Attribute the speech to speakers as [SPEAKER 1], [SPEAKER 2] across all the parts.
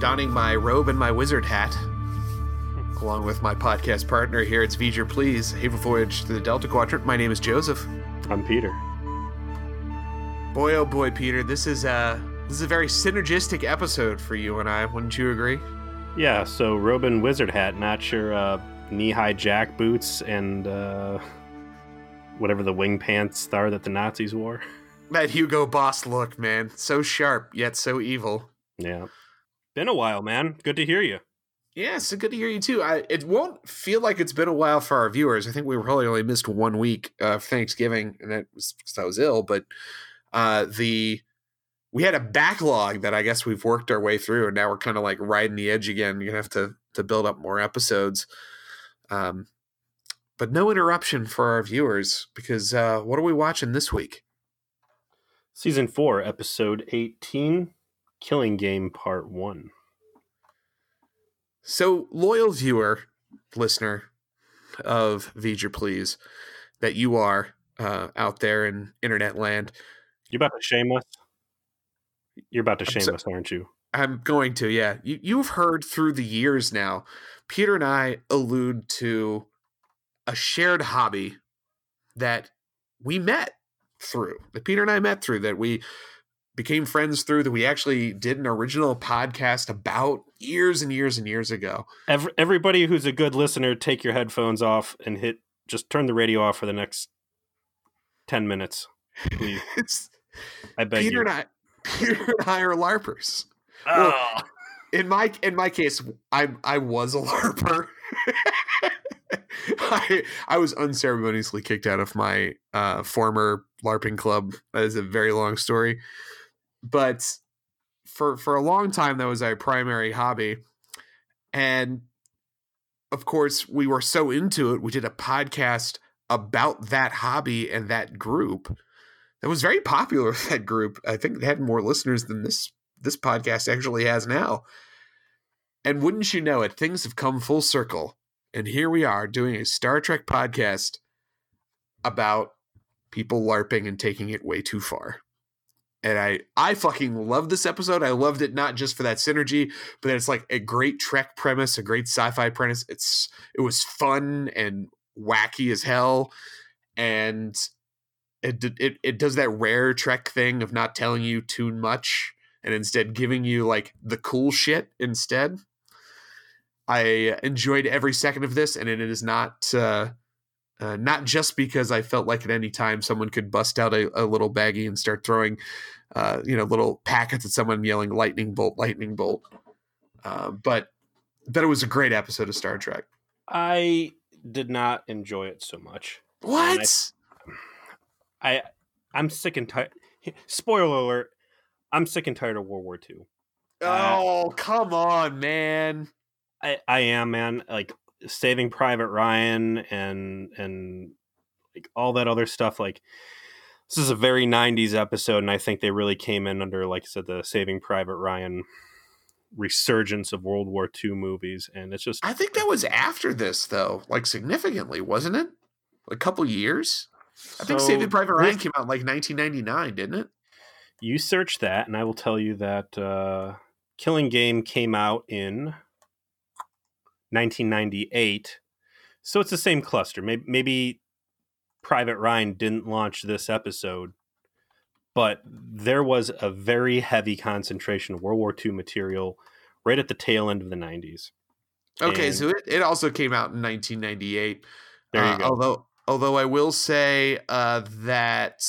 [SPEAKER 1] donning my robe and my wizard hat, along with my podcast partner here. It's V'ger Please, Haven Voyage to the Delta Quadrant. My name is Joseph.
[SPEAKER 2] I'm Peter.
[SPEAKER 1] Boy, oh boy, Peter, this is a this is a very synergistic episode for you and I. Wouldn't you agree?
[SPEAKER 2] Yeah. So Robin Wizard hat, not your uh, knee-high jack boots and uh, whatever the wing pants are that the Nazis wore.
[SPEAKER 1] That Hugo Boss look, man, so sharp yet so evil.
[SPEAKER 2] Yeah. Been a while, man. Good to hear you.
[SPEAKER 1] Yeah, so good to hear you too. I, it won't feel like it's been a while for our viewers. I think we probably only missed one week of Thanksgiving, and that was because I was ill. But uh, the we had a backlog that I guess we've worked our way through, and now we're kind of like riding the edge again. You're gonna have to to build up more episodes. Um, but no interruption for our viewers because uh, what are we watching this week?
[SPEAKER 2] Season 4, Episode 18 Killing Game Part 1.
[SPEAKER 1] So, loyal viewer, listener of V'ger Please, that you are uh, out there in internet land.
[SPEAKER 2] You're about to shame us? You're about to shame
[SPEAKER 1] so-
[SPEAKER 2] us, aren't you?
[SPEAKER 1] I'm going to, yeah. You, you've heard through the years now, Peter and I allude to a shared hobby that we met through, that Peter and I met through, that we became friends through, that we actually did an original podcast about years and years and years ago.
[SPEAKER 2] Every, everybody who's a good listener, take your headphones off and hit, just turn the radio off for the next 10 minutes. Please. I beg
[SPEAKER 1] Peter
[SPEAKER 2] you.
[SPEAKER 1] and I, Peter and I are LARPers.
[SPEAKER 2] Oh.
[SPEAKER 1] in my in my case, I I was a LARPer. I I was unceremoniously kicked out of my uh, former LARPing club. That is a very long story, but for for a long time that was our primary hobby, and of course we were so into it. We did a podcast about that hobby and that group. That was very popular. That group, I think, it had more listeners than this this podcast actually has now. And wouldn't you know it, things have come full circle. And here we are doing a Star Trek podcast about people LARPing and taking it way too far. And I I fucking love this episode. I loved it not just for that synergy, but it's like a great Trek premise, a great sci-fi premise. It's it was fun and wacky as hell. And it it it does that rare Trek thing of not telling you too much and instead giving you like the cool shit instead. I enjoyed every second of this, and it is not uh, uh, not just because I felt like at any time someone could bust out a, a little baggie and start throwing, uh, you know, little packets at someone yelling "lightning bolt, lightning bolt," uh, but that it was a great episode of Star Trek.
[SPEAKER 2] I did not enjoy it so much.
[SPEAKER 1] What?
[SPEAKER 2] I I'm sick and tired. Spoiler alert: I'm sick and tired of World War II.
[SPEAKER 1] oh, come on, man!
[SPEAKER 2] I I am man. Like Saving Private Ryan and and like all that other stuff. Like this is a very '90s episode, and I think they really came in under, like I said, the Saving Private Ryan resurgence of World War II movies, and it's just
[SPEAKER 1] I think that was after this, though, like significantly, wasn't it? A couple years. I think Saving Private Ryan came out in like 1999, didn't it?
[SPEAKER 2] You search that, and I will tell you that uh, Killing Game came out in 1998. So it's the same cluster. Maybe, maybe Private Ryan didn't launch this episode, but there was a very heavy concentration of World War II material right at the tail end of the 90s.
[SPEAKER 1] Okay,
[SPEAKER 2] And-
[SPEAKER 1] so it, it also came out in 1998.
[SPEAKER 2] There you
[SPEAKER 1] Uh,
[SPEAKER 2] go.
[SPEAKER 1] Although, although I will say uh, that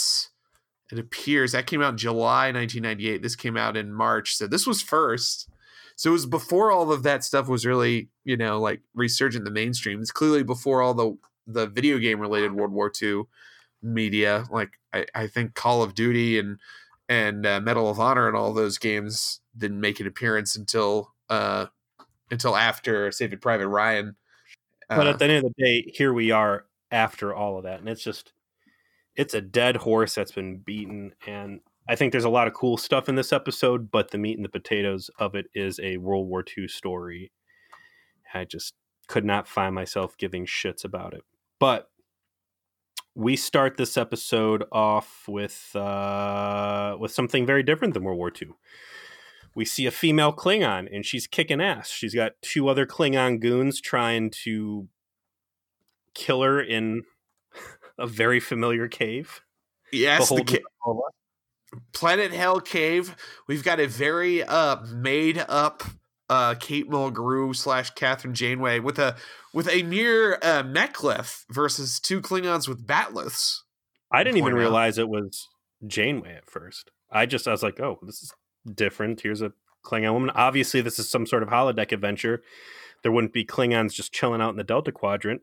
[SPEAKER 1] it appears that came out in July 1998. This came out in March, so this was first. So it was before all of that stuff was really, you know, like resurgent in the mainstream. It's clearly before all the the video game related World War II media. Like I, I think Call of Duty and and uh, Medal of Honor and all those games didn't make an appearance until uh until after Saving Private Ryan.
[SPEAKER 2] but
[SPEAKER 1] Uh,
[SPEAKER 2] at the end of the day, here we are after all of that, and it's just it's a dead horse that's been beaten. And I think there's a lot of cool stuff in this episode, but the meat and the potatoes of it is a World War II story. I just could not find myself giving shits about it. But we start this episode off with uh, with something very different than World War II. we see a female Klingon and she's kicking ass. She's got two other Klingon goons trying to kill her in a very familiar cave.
[SPEAKER 1] Yes, the ca- Planet Hell Cave. We've got a very uh made up uh Kate Mulgrew slash Catherine Janeway with a with a near uh, mek'leth versus two Klingons with bat'leths.
[SPEAKER 2] I didn't even realize it was Janeway at first. I just I was like, oh, this is different. Here's a Klingon woman. Obviously, this is some sort of holodeck adventure. There wouldn't be Klingons just chilling out in the Delta Quadrant,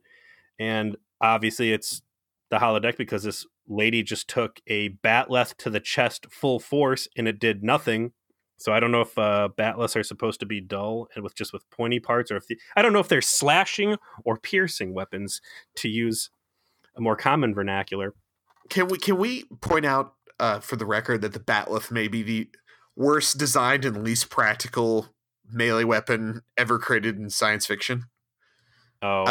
[SPEAKER 2] and obviously, it's the holodeck because this lady just took a bat'leth to the chest full force and it did nothing. So I don't know if uh, bat'leths are supposed to be dull and with just with pointy parts, or if the, I don't know if they're slashing or piercing weapons to use a more common vernacular.
[SPEAKER 1] Can we can we point out uh, for the record that the bat'leth may be the worst designed and least practical melee weapon ever created in science fiction?
[SPEAKER 2] Oh,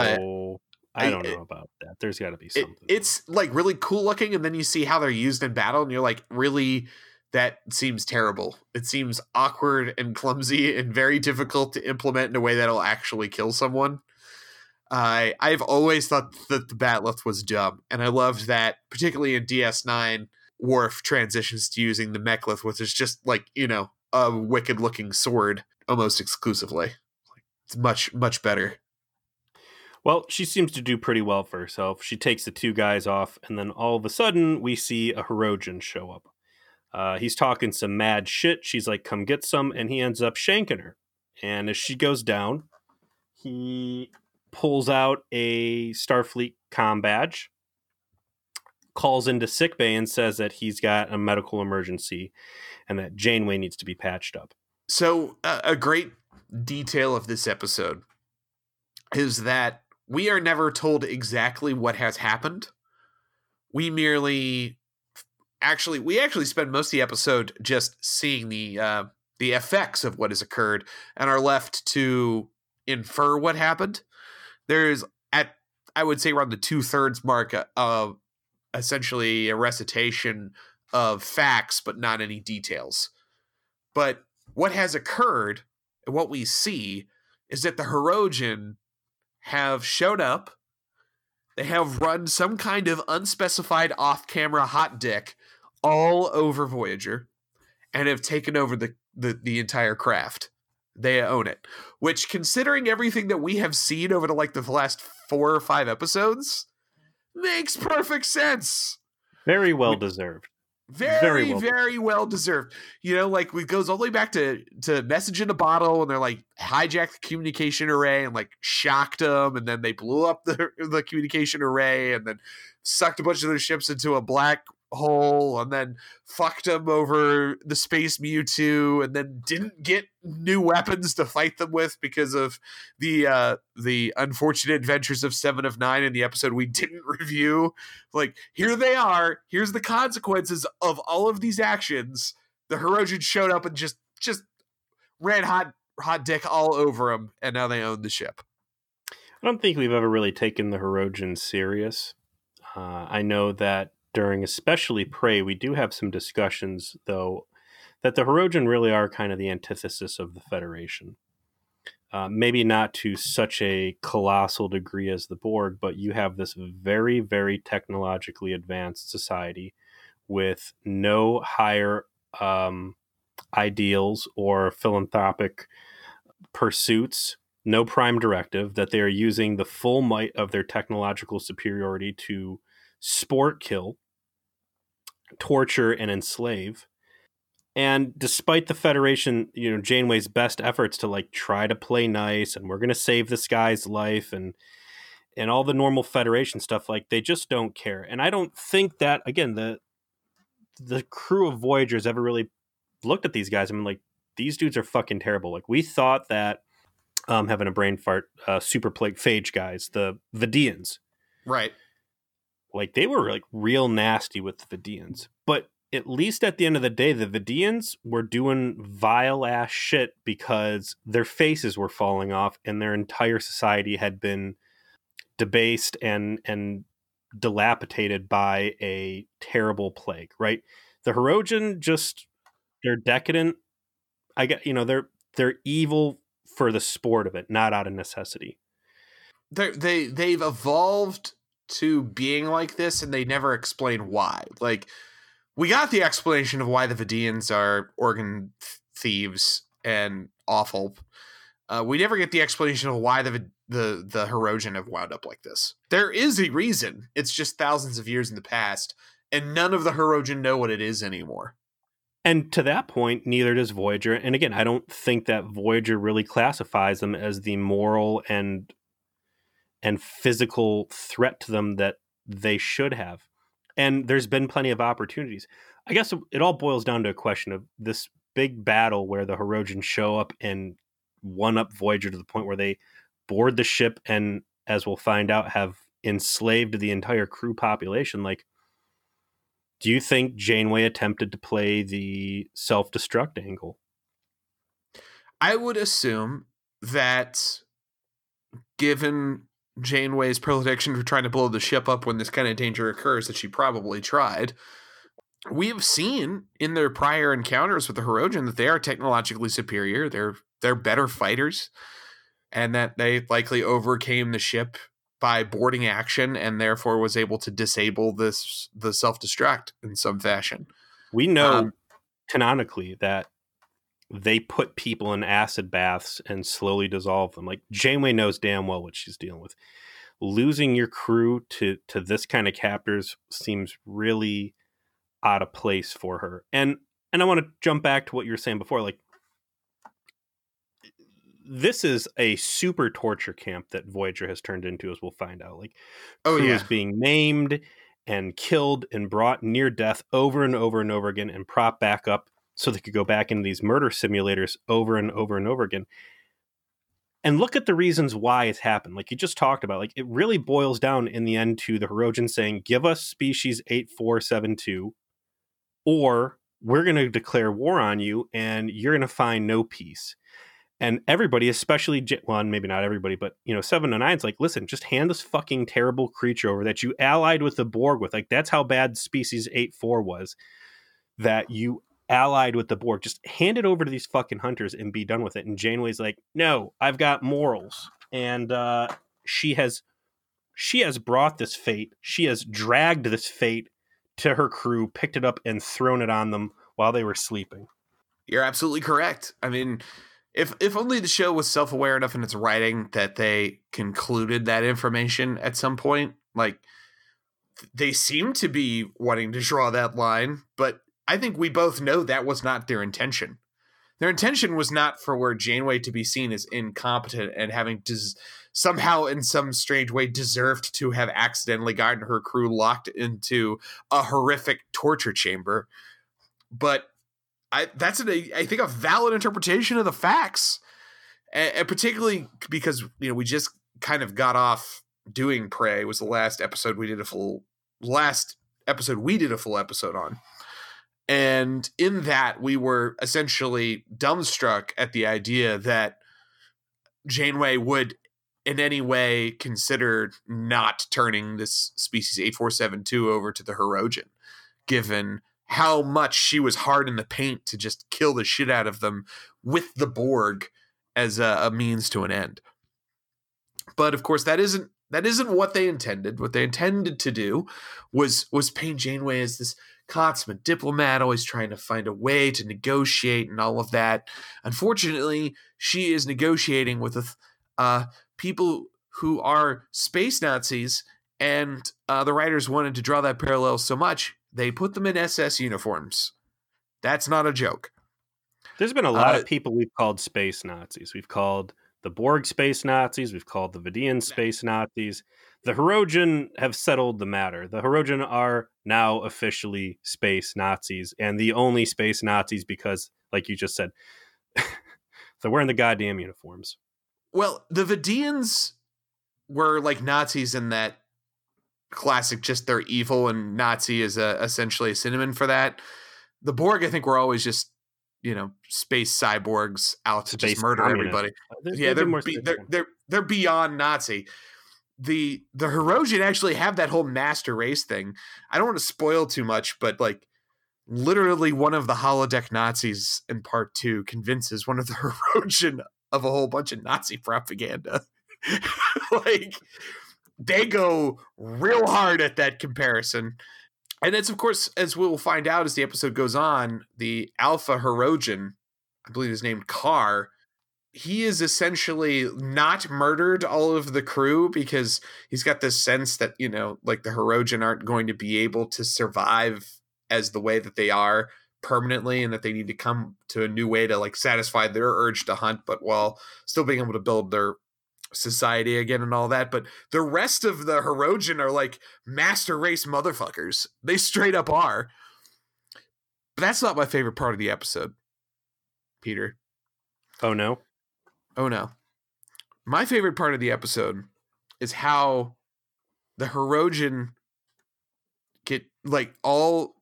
[SPEAKER 2] I, don't know about that. There's got to be something.
[SPEAKER 1] It, it's like really cool looking, and then you see how they're used in battle, and you're like, really, that seems terrible. It seems awkward and clumsy and very difficult to implement in a way that'll actually kill someone. I I've always thought that the bat'leth was dumb, and I loved that, particularly in DS9, Worf transitions to using the mek'leth, which is just like you know a wicked looking sword almost exclusively. It's much much better.
[SPEAKER 2] Well, she seems to do pretty well for herself. She takes the two guys off, and then all of a sudden, we see a Hirogen show up. Uh, he's talking some mad shit. She's like, come get some, and he ends up shanking her. And as she goes down, he pulls out a Starfleet com badge, calls into sickbay, and says that he's got a medical emergency and that Janeway needs to be patched up.
[SPEAKER 1] So, uh, a great detail of this episode is that we are never told exactly what has happened. We merely actually we actually spend most of the episode just seeing the uh, the effects of what has occurred and are left to infer what happened. There's at I would say around the two thirds mark uh, of essentially a recitation of facts, but not any details. But what has occurred and what we see is that the Hirogen have showed up. They have run some kind of unspecified off camera hot dick all over Voyager and have taken over the, the, the entire craft. They own it. Which, considering everything that we have seen over the like the last four or five episodes, makes perfect sense.
[SPEAKER 2] Very well deserved
[SPEAKER 1] very very well. very well deserved you know like it goes all the way back to to message in a bottle and they're like hijacked the communication array and like shocked them and then they blew up the the communication array and then sucked a bunch of their ships into a black hole and then fucked them over the space Mewtwo and then didn't get new weapons to fight them with because of the uh the unfortunate adventures of Seven of Nine in the episode we didn't review. Like here they are. Here's the consequences of all of these actions. The Hirogen showed up and just just ran hot hot dick all over them, and now they own the ship.
[SPEAKER 2] I don't think we've ever really taken the Hirogen serious. Uh, I know that during especially Prey, we do have some discussions, though, that the Hirogen really are kind of the antithesis of the Federation. Uh, maybe not to such a colossal degree as the Borg, but you have this very, very technologically advanced society with no higher um, ideals or philanthropic pursuits, no prime directive, that they are using the full might of their technological superiority to sport kill torture and enslave. And despite the Federation, you know, Janeway's best efforts to like try to play nice and we're going to save this guy's life and and all the normal Federation stuff, like they just don't care. And I don't think that again the the crew of Voyagers ever really looked at these guys. I mean, like these dudes are fucking terrible. Like we thought that um, having a brain fart, uh, super plague phage guys, the Vidians,
[SPEAKER 1] right?
[SPEAKER 2] Like they were like real nasty with the Vidians. But at least at the end of the day, the Vidians were doing vile ass shit because their faces were falling off and their entire society had been debased and and dilapidated by a terrible plague, right? The Hirogen just they're decadent. I get you know they're they're evil for the sport of it, not out of necessity.
[SPEAKER 1] They they they've evolved to being like this, and they never explain why. Like we got the explanation of why the Vidians are organ thieves and awful. Uh, we never get the explanation of why the the the Hirogen have wound up like this. There is a reason. It's just thousands of years in the past, and none of the Hirogen know what it is anymore.
[SPEAKER 2] And to that point, neither does Voyager. And again, I don't think that Voyager really classifies them as the moral and and physical threat to them that they should have. And there's been plenty of opportunities. I guess it all boils down to a question of this big battle where the Hirogen show up and one up Voyager to the point where they board the ship and, as we'll find out, have enslaved the entire crew population. Like, do you think Janeway attempted to play the self destruct angle?
[SPEAKER 1] I would assume that given Janeway's prediction for trying to blow the ship up when this kind of danger occurs, that she probably tried. We have seen in their prior encounters with the Hirogen that they are technologically superior. They're they're better fighters, and that they likely overcame the ship by boarding action and therefore was able to disable this the self destruct in some fashion.
[SPEAKER 2] We know um, canonically that they put people in acid baths and slowly dissolve them. Like Janeway knows damn well what she's dealing with. Losing your crew to to this kind of captors seems really out of place for her. And and I want to jump back to what you were saying before. Like this is a super torture camp that Voyager has turned into, as we'll find out. Like,
[SPEAKER 1] oh yeah,
[SPEAKER 2] is being maimed and killed and brought near death over and over and over again, and propped back up so they could go back into these murder simulators over and over and over again. And look at the reasons why it's happened. Like you just talked about, like it really boils down in the end to the Hirogen saying, "Give us species eight four seven two, or we're going to declare war on you, and you're going to find no peace." and everybody, especially well, maybe not everybody, but you know, Seven of Nine's like, listen, just hand this fucking terrible creature over that you allied with the Borg with. Like that's how bad Species Eight Four was. That you allied with the Borg. Just hand it over to these fucking hunters and be done with it. And Janeway's like, no, I've got morals, and uh, she has she has brought this fate. She has dragged this fate to her crew, picked it up, and thrown it on them while they were sleeping.
[SPEAKER 1] You're absolutely correct. I mean if if only the show was self aware enough in its writing that they concluded that information at some point. Like they seem to be wanting to draw that line, but I think we both know that was not their intention. Their intention was not for where Janeway to be seen as incompetent and having des- somehow, in some strange way, deserved to have accidentally gotten her crew locked into a horrific torture chamber. But I that's an, I think a valid interpretation of the facts, and, and, particularly because you know we just kind of got off doing prey was the last episode we did a full last episode we did a full episode on, and in that we were essentially dumbstruck at the idea that Janeway would in any way consider not turning this species 8472 over to the Hirogen, given how much she was hard in the paint to just kill the shit out of them with the Borg as a, a means to an end. But of course, that isn't that isn't what they intended. What they intended to do was was paint Janeway as this consummate diplomat, always trying to find a way to negotiate and all of that. Unfortunately, she is negotiating with uh, people who are space Nazis, and uh, the writers wanted to draw that parallel so much they put them in SS uniforms. That's not a joke.
[SPEAKER 2] There's been a lot uh, of people we've called space Nazis. We've called the Borg space Nazis. We've called the Vidian space Nazis. The Hirogen have settled the matter. The Hirogen are now officially space Nazis and the only space Nazis because, like you just said, they're wearing the goddamn uniforms.
[SPEAKER 1] Well, the Vidians were like Nazis in that classic just they're evil and Nazi is a, essentially a synonym for that. The Borg, I think, were always just you know space cyborgs out to space just murder communist. everybody. Uh, yeah, they're, be, they're, they're they're beyond Nazi. The the Hirogen actually have that whole master race thing. I don't want to spoil too much, but like literally one of the holodeck Nazis in part two convinces one of the Hirogen of a whole bunch of Nazi propaganda. like they go real hard at that comparison. And it's of course, as we'll find out as the episode goes on, the Alpha Hirogen, I believe is named Karr, he is essentially not murdered all of the crew because he's got this sense that, you know, like the Hirogen aren't going to be able to survive as the way that they are permanently and that they need to come to a new way to like satisfy their urge to hunt but while still being able to build their society again and all that. But the rest of the Hirogen are like master race motherfuckers. They straight up are. But that's not my favorite part of the episode peter.
[SPEAKER 2] Oh no
[SPEAKER 1] oh no my favorite part of the episode is how the Hirogen get like all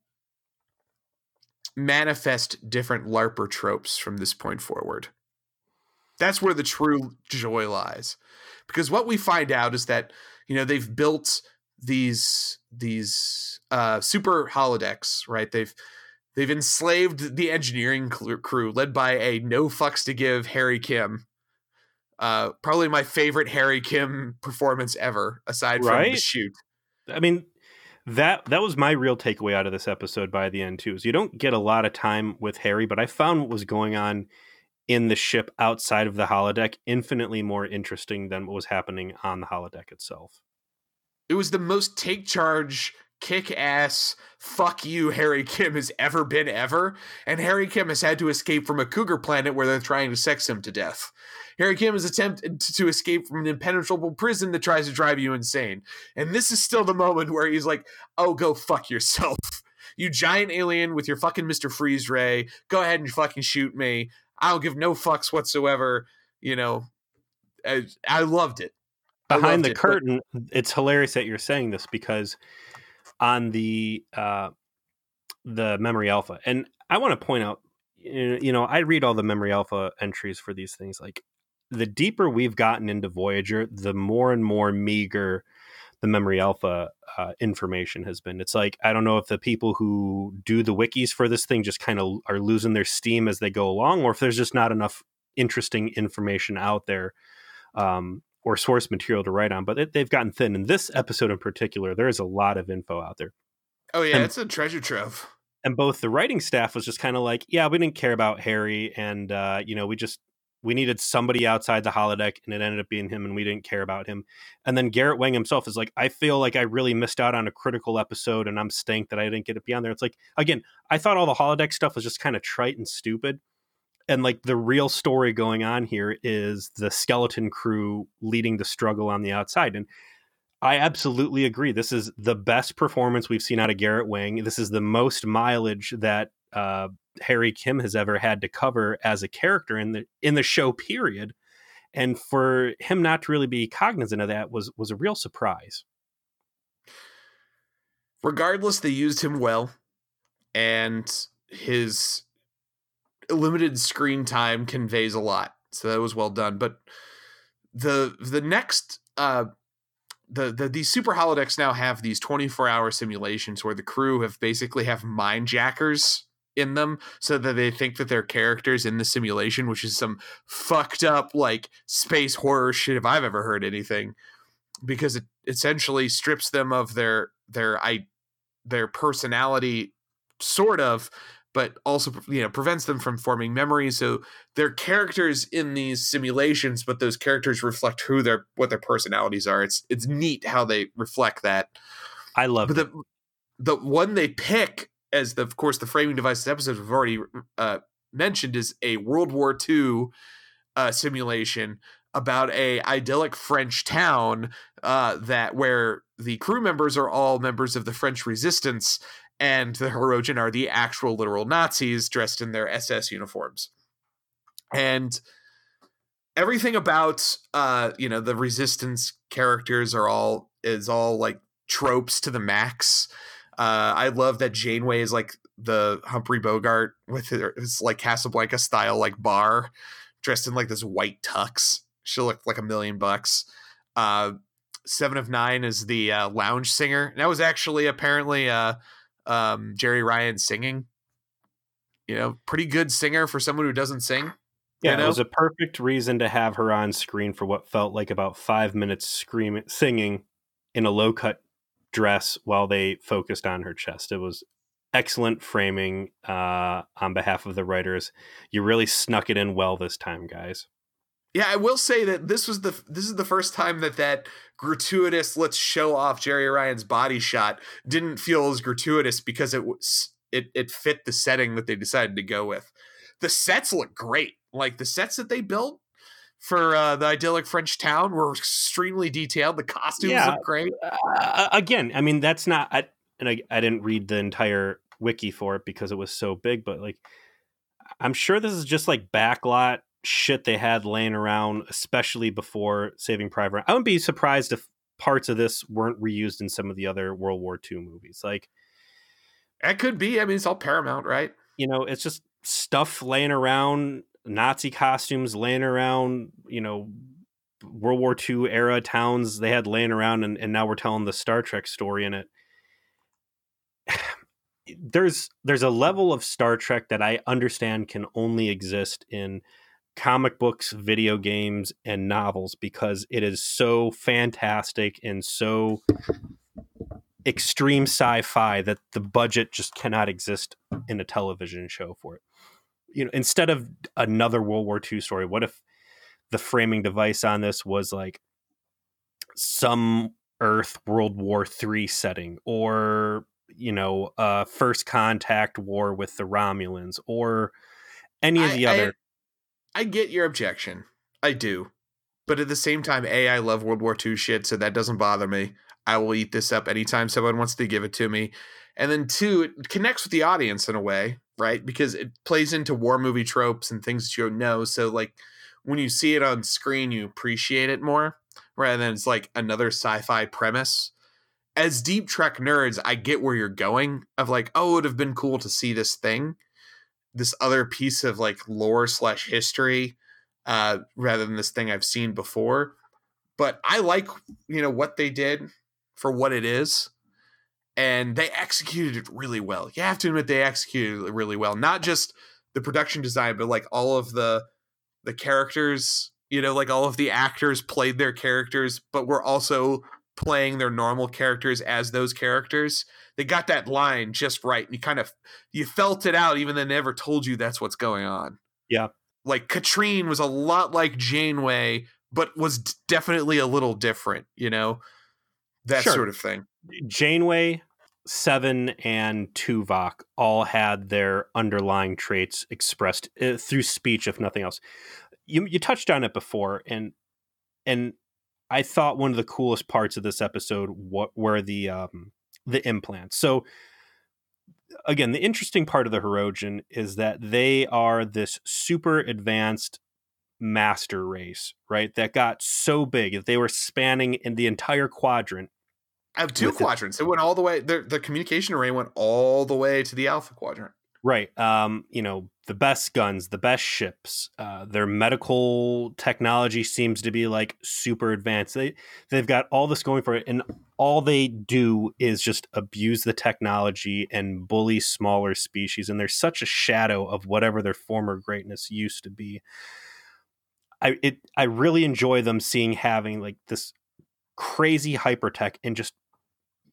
[SPEAKER 1] manifest different LARPer tropes from this point forward. That's where the true joy lies. Because what we find out is that, you know, they've built these these uh super holodecks, right? They've they've enslaved the engineering crew led by a no fucks to give Harry Kim. Uh probably my favorite Harry Kim performance ever aside from
[SPEAKER 2] Right?
[SPEAKER 1] the shoot.
[SPEAKER 2] I mean, that that was my real takeaway out of this episode by the end too. Is you don't get a lot of time with Harry, but I found what was going on in the ship outside of the holodeck infinitely more interesting than what was happening on the holodeck itself.
[SPEAKER 1] it was the most take charge kick ass fuck you harry kim has ever been ever and harry kim has had to escape from a cougar planet where they're trying to sex him to death harry kim has attempted to escape from an impenetrable prison that tries to drive you insane. And this is still the moment where he's like oh go fuck yourself. You giant alien with your fucking mr freeze ray. Go ahead and fucking shoot me. I'll give no fucks whatsoever. You know i, I loved it. I
[SPEAKER 2] Behind
[SPEAKER 1] loved
[SPEAKER 2] the
[SPEAKER 1] it, but-
[SPEAKER 2] curtain, it's hilarious that you're saying this because on the uh, the memory alpha, and I want to point out, you know, I read all the memory alpha entries for these things. Like the deeper we've gotten into Voyager, the more and more meager the memory alpha uh, information has been. It's like I don't know if the people who do the wikis for this thing just kind of are losing their steam as they go along, or if there's just not enough interesting information out there um, or source material to write on. But it, they've gotten thin. In this episode in particular, there is a lot of info out there
[SPEAKER 1] oh yeah
[SPEAKER 2] And-
[SPEAKER 1] it's a treasure trove
[SPEAKER 2] and both the writing staff was just kind of like, yeah, we didn't care about Harry, and uh, you know, we just we needed somebody outside the holodeck, and it ended up being him, and we didn't care about him. And then Garrett Wang himself is like, I feel like I really missed out on a critical episode, and I'm stank that I didn't get it beyond there. It's like, again, I thought all the holodeck stuff was just kind of trite and stupid. And like the real story going on here is the skeleton crew leading the struggle on the outside. And I absolutely agree. This is the best performance we've seen out of Garrett Wang. This is the most mileage that uh, Harry Kim has ever had to cover as a character in the in the show. Period. And for him not to really be cognizant of that was was a real surprise.
[SPEAKER 1] regardless they used him well and his limited screen time conveys a lot so that was well done but the the next uh the, the these super holodecks now have these 24 hour simulations where the crew have basically have mind jackers in them so that they think that they're characters in the simulation which is some fucked up like space horror shit if i've ever heard anything because it essentially strips them of their their i their personality sort of but also you know prevents them from forming memories. So they're characters in these simulations but those characters reflect who their what their personalities are. It's it's neat how they reflect that.
[SPEAKER 2] I love
[SPEAKER 1] but
[SPEAKER 2] it.
[SPEAKER 1] the the one they pick as the of course the framing devices episode we've already uh, mentioned is a World War II uh, simulation about a idyllic French town uh, that where the crew members are all members of the French resistance and the Hirogen are the actual literal Nazis dressed in their SS uniforms. And everything about uh you know the resistance characters are all is all like tropes to the max. Uh I love that Janeway is like the Humphrey Bogart with her- his like Casablanca style like bar dressed in like this white tux. She looked like a million bucks. Uh Seven of Nine is the uh, lounge singer. And that was actually apparently uh um Jeri Ryan singing you know, pretty good singer for someone who doesn't sing.
[SPEAKER 2] Yeah,
[SPEAKER 1] you know?
[SPEAKER 2] it was a perfect reason to have her on screen for what felt like about five minutes screaming, singing in a low cut dress while they focused on her chest. It was excellent framing uh, on behalf of the writers. You really snuck it in well this time, guys.
[SPEAKER 1] Yeah, I will say that this was the this is the first time that that gratuitous let's show off Jeri Ryan's body shot didn't feel as gratuitous because it was it it fit the setting that they decided to go with. The sets look great. Like the sets that they built for uh, the idyllic French town were extremely detailed. The costumes
[SPEAKER 2] Yeah.
[SPEAKER 1] look great.
[SPEAKER 2] Uh, again, I mean that's not. I, and I, I didn't read the entire wiki for it because it was so big, but like I'm sure this is just like backlot shit they had laying around, especially before Saving Private I wouldn't be surprised if parts of this weren't reused in some of the other World War II movies. Like,
[SPEAKER 1] That could be. I mean, it's all Paramount, right?
[SPEAKER 2] you know, it's just stuff laying around, Nazi costumes laying around, you know, World War II era towns they had laying around, and, and now we're telling the Star Trek story in it. There's there's a level of Star Trek that I understand can only exist in comic books, video games, and novels because it is so fantastic and so extreme sci-fi that the budget just cannot exist in a television show for it. You know, instead of another World War II story, what if the framing device on this was like some Earth World War III setting, or you know, uh, First Contact War with the Romulans, or any of the
[SPEAKER 1] I- I-
[SPEAKER 2] other.
[SPEAKER 1] I get your objection. I do. But at the same time, A, I love World War II shit, so that doesn't bother me. I will eat this up anytime someone wants to give it to me. And then two, it connects with the audience in a way, right? Because it plays into war movie tropes and things that you don't know. So like when you see it on screen, you appreciate it more rather than it's like another sci-fi premise. As deep Trek nerds, I get where you're going of like, oh, it would have been cool to see this thing this other piece of like lore slash history uh rather than this thing i've seen before but i like you know what they did for what it is and they executed it really well. You have to admit they executed it really well not just the production design but like all of the the characters you know like all of the actors played their characters but were also playing their normal characters as those characters. They got that line just right and you kind of you felt it out even though they never told you that's what's going on.
[SPEAKER 2] Yeah.
[SPEAKER 1] like katrine was a lot like janeway but was definitely a little different you know? That
[SPEAKER 2] Sure.
[SPEAKER 1] sort of thing.
[SPEAKER 2] Janeway, Seven, and Tuvok all had their underlying traits expressed uh, through speech, if nothing else. You you touched on it before, and and I thought one of the coolest parts of this episode what were the um, the implants. So again, the interesting part of the Hirogen is that they are this super advanced master race, right? That got so big that they were spanning in the entire quadrant
[SPEAKER 1] I have two
[SPEAKER 2] With the-
[SPEAKER 1] quadrants. It went all the way. The, the communication array went all the way to the alpha quadrant.
[SPEAKER 2] Right. Um, you know, the best guns, the best ships, uh, their medical technology seems to be like super advanced. They they've got all this going for it, and all they do is just abuse the technology and bully smaller species. And they're such a shadow of whatever their former greatness used to be. I it I really enjoy them seeing having like this crazy hypertech and just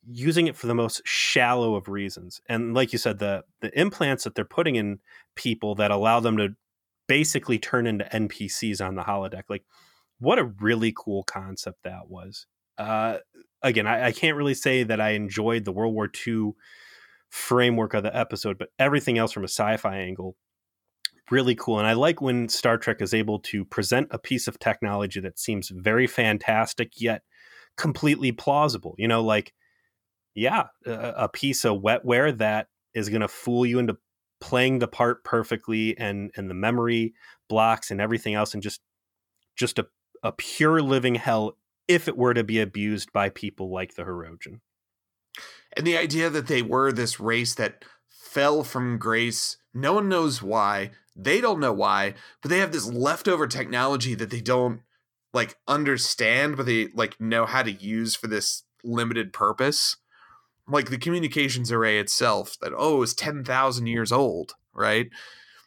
[SPEAKER 2] using it for the most shallow of reasons. And like you said, the the implants that they're putting in people that allow them to basically turn into NPCs on the holodeck, like what a really cool concept that was. Uh, again, I, I can't really say that I enjoyed the World War II framework of the episode, but everything else from a sci-fi angle really cool and i like when star trek is able to present a piece of technology that seems very fantastic yet completely plausible you know like yeah, a, piece of wetware that is going to fool you into playing the part perfectly and and the memory blocks and everything else and just just a, a pure living hell if it were to be abused by people like the Hirogen.
[SPEAKER 1] And the idea that they were this race that fell from grace, no one knows why. They don't know why, but they have this leftover technology that they don't like understand, but they like know how to use for this limited purpose. Like the communications array itself, that oh, is ten thousand years old. right?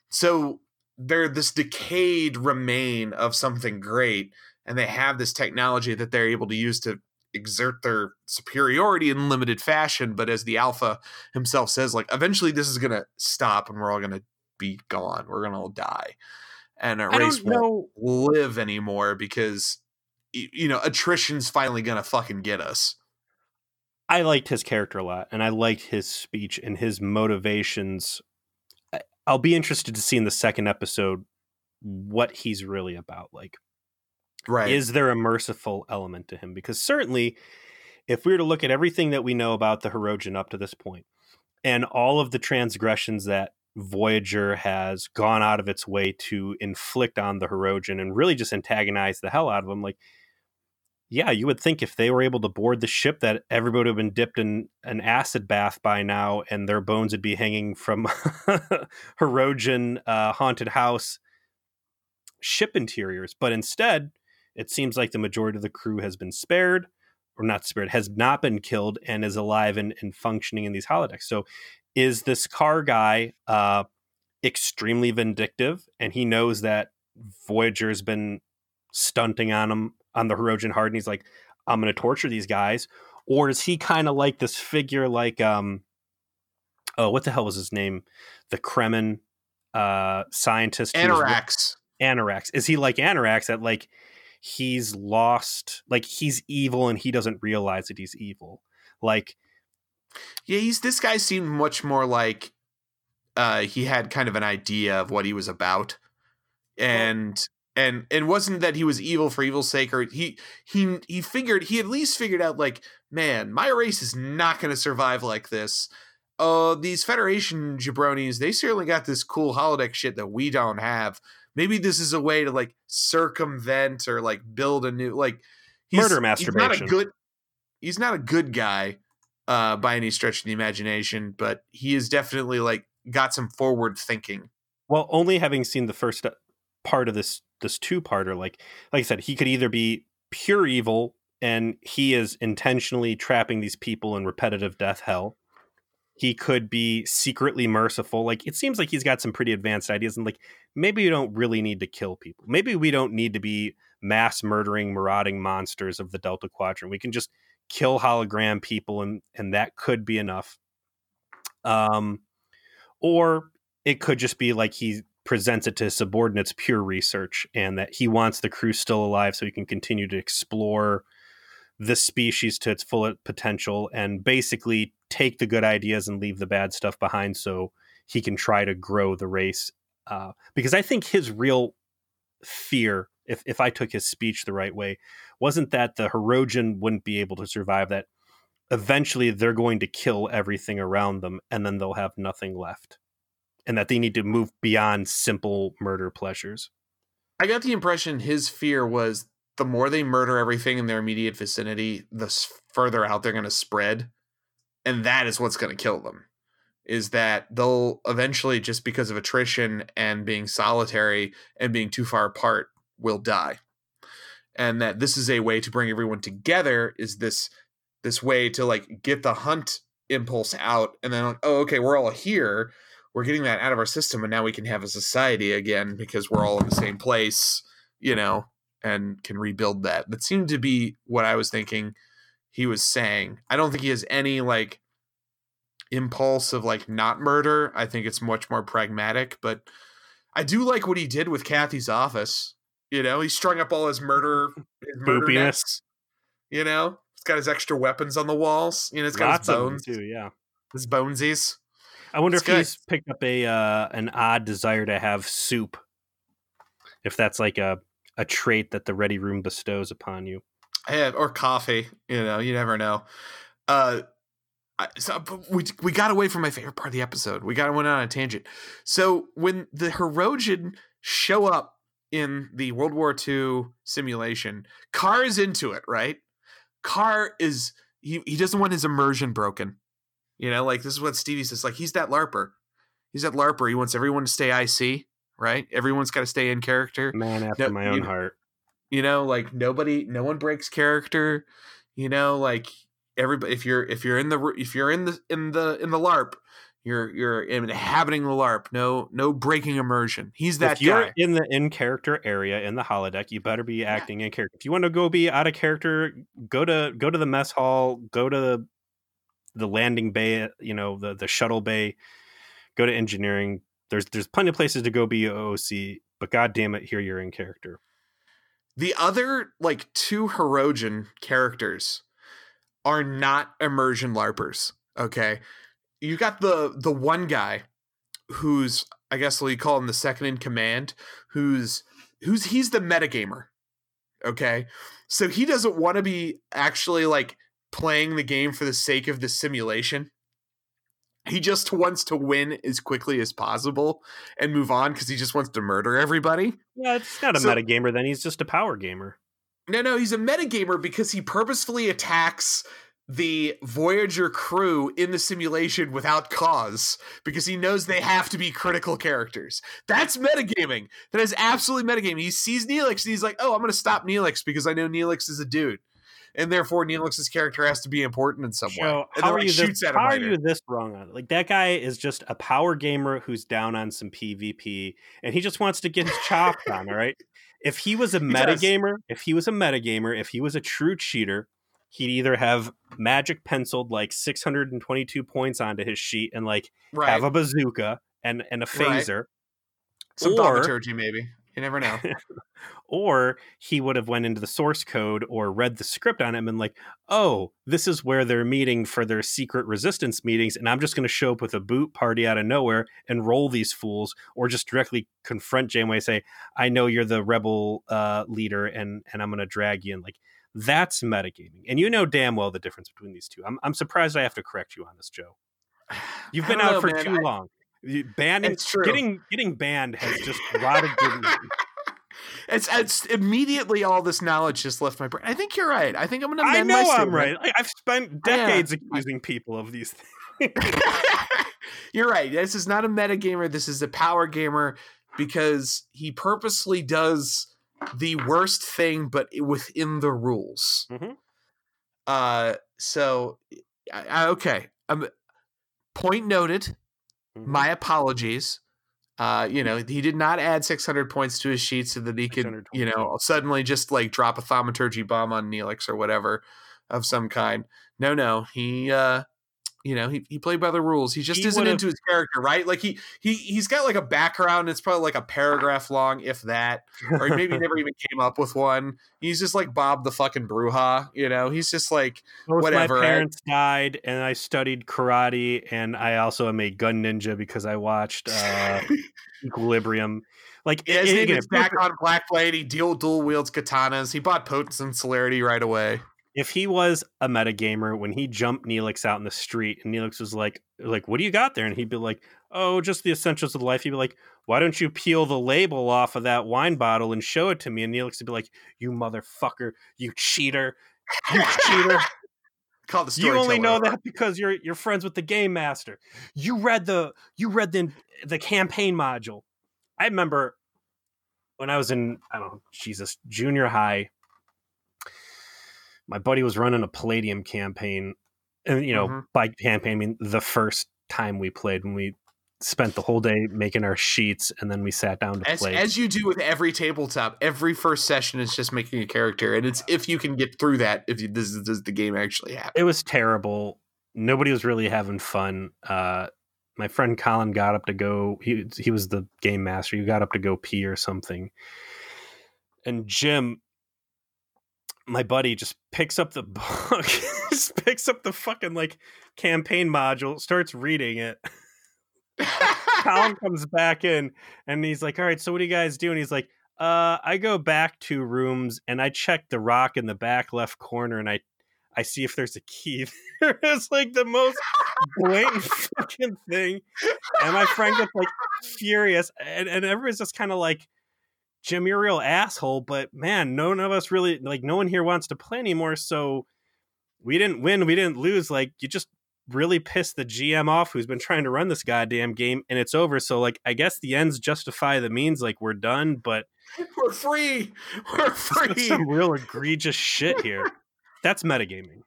[SPEAKER 1] So they're this decayed remain of something great, and they have this technology that they're able to use to exert their superiority in limited fashion. But as the alpha himself says, like eventually this is gonna stop and we're all gonna be gone. We're gonna all die. And our
[SPEAKER 2] I
[SPEAKER 1] race
[SPEAKER 2] don't know.
[SPEAKER 1] won't live anymore because you know, attrition's finally gonna fucking get us.
[SPEAKER 2] I liked his character a lot, and I liked his speech and his motivations. I'll be interested to see in the second episode what he's really about. Like,
[SPEAKER 1] Right.
[SPEAKER 2] is there a merciful element to him? Because certainly, if we were to look at everything that we know about the Hirogen up to this point, and all of the transgressions that Voyager has gone out of its way to inflict on the Hirogen and really just antagonize the hell out of them, like, yeah, you would think if they were able to board the ship that everybody would have been dipped in an acid bath by now and their bones would be hanging from Hirogen uh, haunted house ship interiors. But instead, it seems like the majority of the crew has been spared, or not spared, has not been killed and is alive and, and functioning in these holodecks. So is this Karr guy uh, extremely vindictive and he knows that Voyager's been stunting on him on the Hirogen Hard and he's like, I'm gonna torture these guys? Or is he kind of like this figure like um oh what the hell was his name? The Krenim uh scientist
[SPEAKER 1] Annorax.
[SPEAKER 2] Annorax. Is he like Annorax that like he's lost like he's evil and he doesn't realize that he's evil? Like
[SPEAKER 1] Yeah, he's this guy seemed much more like uh he had kind of an idea of what he was about. And and it wasn't that he was evil for evil's sake or he he he figured he at least figured out like, man, my race is not gonna survive like this. Uh these Federation jabronis, they certainly got this cool holodeck shit that we don't have. Maybe this is a way to like circumvent or like build a new like
[SPEAKER 2] Murder masturbation
[SPEAKER 1] He's not a good he's not a good guy uh, by any stretch of the imagination, but he is definitely like got some forward thinking.
[SPEAKER 2] well only having seen the first uh, part of this this two parter like like i said he could either be pure evil and he is intentionally trapping these people in repetitive death hell. He could be secretly merciful like it seems like he's got some pretty advanced ideas and like maybe we don't really need to kill people. Maybe we don't need to be mass murdering marauding monsters of the delta quadrant. We can just kill hologram people and and that could be enough. Um or it could just be like he presents it to his subordinates pure research and that he wants the crew still alive so he can continue to explore this species to its full potential and basically take the good ideas and leave the bad stuff behind so he can try to grow the race. Uh, because i think his real fear if, if i took his speech the right way wasn't that the Hirogen wouldn't be able to survive that eventually they're going to kill everything around them and then they'll have nothing left and that they need to move beyond simple murder pleasures
[SPEAKER 1] I got the impression his fear was the more they murder everything in their immediate vicinity, the further out they're going to spread, and that is what's going to kill them. Is that they'll eventually, just because of attrition and being solitary and being too far apart, will die, and that this is a way to bring everyone together. Is this this way to like get the hunt impulse out, and then oh, okay, we're all here. We're getting that out of our system, and now we can have a society again because we're all in the same place, you know, and can rebuild that. That seemed to be what I was thinking he was saying. I don't think he has any like impulse of like not murder. I think it's much more pragmatic, but I do like what he did with Kathy's office. You know, he strung up all his murder, his murder nets. You know, he's got his extra weapons on the walls. You know, it's got
[SPEAKER 2] lots
[SPEAKER 1] his bones,
[SPEAKER 2] too yeah
[SPEAKER 1] his bonesies.
[SPEAKER 2] I wonder
[SPEAKER 1] It's
[SPEAKER 2] if
[SPEAKER 1] good.
[SPEAKER 2] he's picked up a uh, an odd desire to have soup if that's like a a trait that the ready room bestows upon you
[SPEAKER 1] Yeah, or coffee. You know, you never know. Uh, so we we got away from my favorite part of the episode. We got went on a tangent. So when the Hirogen show up in the World War II simulation, Karr is into it, right? Karr is he he doesn't want his immersion broken. You know, like this is what Stevie says. Like he's that larper. He's that larper. He wants everyone to stay IC, right? Everyone's got to stay in character
[SPEAKER 2] man after
[SPEAKER 1] No,
[SPEAKER 2] my own
[SPEAKER 1] know-
[SPEAKER 2] heart
[SPEAKER 1] you know like nobody no one breaks character you know like everybody if you're if you're in the if you're in the in the in the larp You're you're inhabiting the LARP. No no breaking immersion. He's that
[SPEAKER 2] if you're
[SPEAKER 1] guy.
[SPEAKER 2] in the in character area in the holodeck, you better be acting in character. If you want to go be out of character, go to go to the mess hall, go to the the landing bay, uh, you know, the the shuttle bay, go to engineering. There's there's plenty of places to go be OC, but god damn it, here you're in character.
[SPEAKER 1] The other like two Hirogen characters are not immersion LARPers. Okay. You got the the one guy who's I guess we call him the second in command, who's who's he's the metagamer. Okay. So he doesn't want to be actually like playing the game for the sake of the simulation. He just wants to win as quickly as possible and move on because he just wants to murder everybody.
[SPEAKER 2] Yeah, it's not a
[SPEAKER 1] So-
[SPEAKER 2] meta gamer. Then he's just a power gamer.
[SPEAKER 1] No, no, he's a metagamer because he purposefully attacks the Voyager crew in the simulation without cause because he knows they have to be critical characters. That's metagaming. That is absolutely metagaming. He sees Neelix and he's like, oh, I'm going to stop Neelix because I know Neelix is a dude. And therefore, Neelix's character has to be important in some way. And
[SPEAKER 2] how are
[SPEAKER 1] like,
[SPEAKER 2] you
[SPEAKER 1] shoots
[SPEAKER 2] this, how are you this wrong on it? Like that guy is just a power gamer who's down on some PvP and he just wants to get his chopped on, all right? If he was a meta
[SPEAKER 1] does.
[SPEAKER 2] gamer, if he was a meta gamer, if he was a true cheater, he'd either have magic penciled like 622 points onto his sheet and like
[SPEAKER 1] Right.
[SPEAKER 2] have a bazooka and and a
[SPEAKER 1] Right.
[SPEAKER 2] phaser,
[SPEAKER 1] Some
[SPEAKER 2] or-
[SPEAKER 1] maybe. You never know.
[SPEAKER 2] or he would have went into the source code or read the script on him and like oh this is where they're meeting for their secret resistance meetings and i'm just going to show up with a boot party out of nowhere and roll these fools or just directly confront janeway and say i know you're the rebel uh, leader and and i'm going to drag you in like that's metagaming and you know damn well the difference between these two i'm, I'm surprised i have to correct you on this joe you've been out
[SPEAKER 1] know,
[SPEAKER 2] for
[SPEAKER 1] man.
[SPEAKER 2] too
[SPEAKER 1] I-
[SPEAKER 2] long banning
[SPEAKER 1] It's true.
[SPEAKER 2] getting getting banned has just rotted your
[SPEAKER 1] It's, it's immediately all this knowledge just left my brain. I think you're right. I think I'm going to
[SPEAKER 2] I know
[SPEAKER 1] my
[SPEAKER 2] I'm right. Like, I've spent
[SPEAKER 1] Yeah.
[SPEAKER 2] decades accusing people of these things.
[SPEAKER 1] You're right. This is not a meta gamer. This is a power gamer because he purposely does the worst thing, but within the rules.
[SPEAKER 2] Mhm.
[SPEAKER 1] Uh, so I, I, okay. Um, point noted.
[SPEAKER 2] Mhm.
[SPEAKER 1] My apologies. Uh, you know, he did not add 600 points to his sheet so that he could, you know, suddenly just like drop a thaumaturgy bomb on Neelix or whatever of some kind. No, no, he, uh, you know, he, he played by the rules. He just
[SPEAKER 2] He
[SPEAKER 1] isn't into his character, right? Like he he he's got like a background. It's probably like a paragraph long, if that, or maybe he never even came up with one. He's just like Bob the fucking Brujah, you know. He's just like
[SPEAKER 2] Both
[SPEAKER 1] whatever,
[SPEAKER 2] My parents died, and I studied karate, and I also am a gun ninja because I watched uh, Equilibrium. Like,
[SPEAKER 1] Yeah, his
[SPEAKER 2] a-
[SPEAKER 1] name
[SPEAKER 2] again,
[SPEAKER 1] is
[SPEAKER 2] he was-
[SPEAKER 1] back on Black Blade. He dual dual wields katanas. He bought potence and celerity right away.
[SPEAKER 2] If he was a metagamer, when he jumped Neelix out in the street, and Neelix was like, "Like, what do you got there?" and he'd be like, "Oh, just the essentials of life." He'd be like, "Why don't you peel the label off of that wine bottle and show it to me?" And Neelix would be like, "You motherfucker, you cheater, you cheater."
[SPEAKER 1] Called the
[SPEAKER 2] you only know that because you're you're friends with the game master. You read the you read the the campaign module. I remember when I was in I don't know Jesus junior high. My buddy was running a Palladium campaign, and you know
[SPEAKER 1] Mhm.
[SPEAKER 2] by campaign I mean the first time we played when we spent the whole day making our sheets and then we sat down to
[SPEAKER 1] As,
[SPEAKER 2] play.
[SPEAKER 1] as you do with every tabletop, every first session is just making a character, and it's if you can get through that, if you, this is does the game actually happen.
[SPEAKER 2] it was terrible. Nobody was really having fun. Uh, my friend Colin got up to go. He he was the game master. He got up to go pee or something, and Jim, my buddy, just picks up the book, just picks up the fucking like campaign module, starts reading it. Colin comes back in and he's like, "All right, so what do you guys do?" And he's like, "Uh, I go back to rooms and I check the rock in the back left corner and I I see if there's a key there." it's like the most blatant fucking thing. And my friend gets like furious and, and everybody's just kind of like Jim, you're a real asshole, but man, none of us really like no one here wants to play anymore. So we didn't win, we didn't lose. Like you just really pissed the GM off who's been trying to run this goddamn game and it's over. So like I guess the ends justify the means, like we're done, but
[SPEAKER 1] We're free. We're free.
[SPEAKER 2] some real egregious shit here. That's metagaming.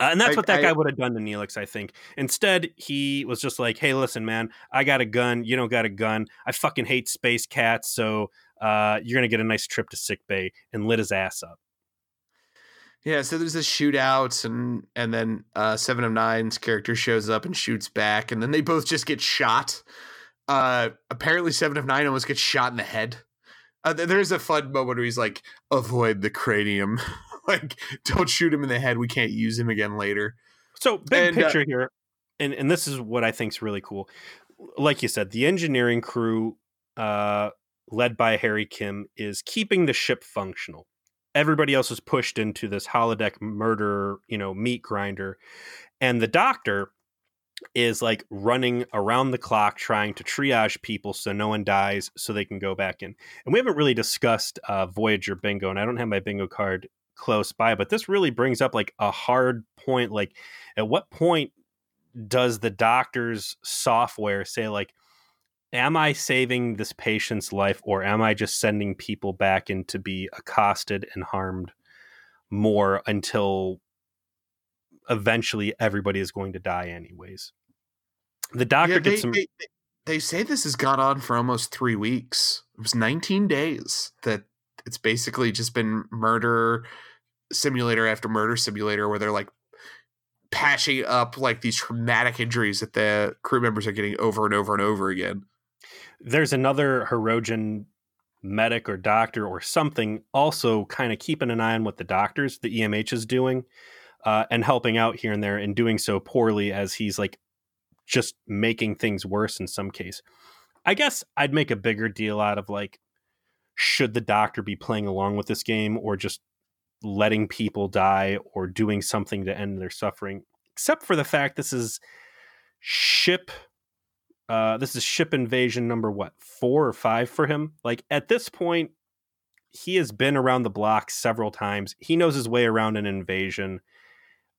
[SPEAKER 2] Uh, and that's
[SPEAKER 1] I-
[SPEAKER 2] what that
[SPEAKER 1] I-
[SPEAKER 2] guy would have done to Neelix, I think. Instead, he was just like, "Hey, listen, man, I got a gun. You don't got a gun. I fucking hate space cats. So uh, you're gonna get a nice trip to sick bay," and lit his ass up.
[SPEAKER 1] Yeah, so there's this shootout, and and then uh, Seven of Nine's character shows up and shoots back, and then they both just get shot. Uh, apparently, Seven of Nine almost gets shot in the head. Uh, there's a fun moment where he's like, "Avoid the cranium, like don't shoot him in the head. We can't use him again later."
[SPEAKER 2] So big
[SPEAKER 1] And, uh,
[SPEAKER 2] picture here, and and this is what I think is really cool. Like you said, the engineering crew, uh, led by Harry Kim, is keeping the ship functional. Everybody else is pushed into this holodeck murder, you know, meat grinder, and the doctor is like running around the clock trying to triage people so no one dies so they can go back in. And we haven't really discussed uh, Voyager bingo, and I don't have my bingo card close by, but this really brings up like a hard point. Like, at what point does the doctor's software say, like, am I saving this patient's life or am I just sending people back in to be accosted and harmed more until eventually everybody is going to die anyways? The doctor
[SPEAKER 1] Yeah,
[SPEAKER 2] gets
[SPEAKER 1] they,
[SPEAKER 2] some.
[SPEAKER 1] they, they say this has gone on for almost three weeks. It was 19 days that it's basically just been murder simulator after murder simulator where they're like patching up like these traumatic injuries that the crew members are getting over and over and over again.
[SPEAKER 2] there's another Hirogen medic or doctor or something also kind of keeping an eye on what the doctors, the EMH is doing, uh, and helping out here and there and doing so poorly as he's like just making things worse in some case. I guess I'd make a bigger deal out of like, should the doctor be playing along with this game or just letting people die or doing something to end their suffering? Except for the fact this is ship uh, this is ship invasion number what four or five for him. Like at this point, he has been around the block several times. He knows his way around an invasion,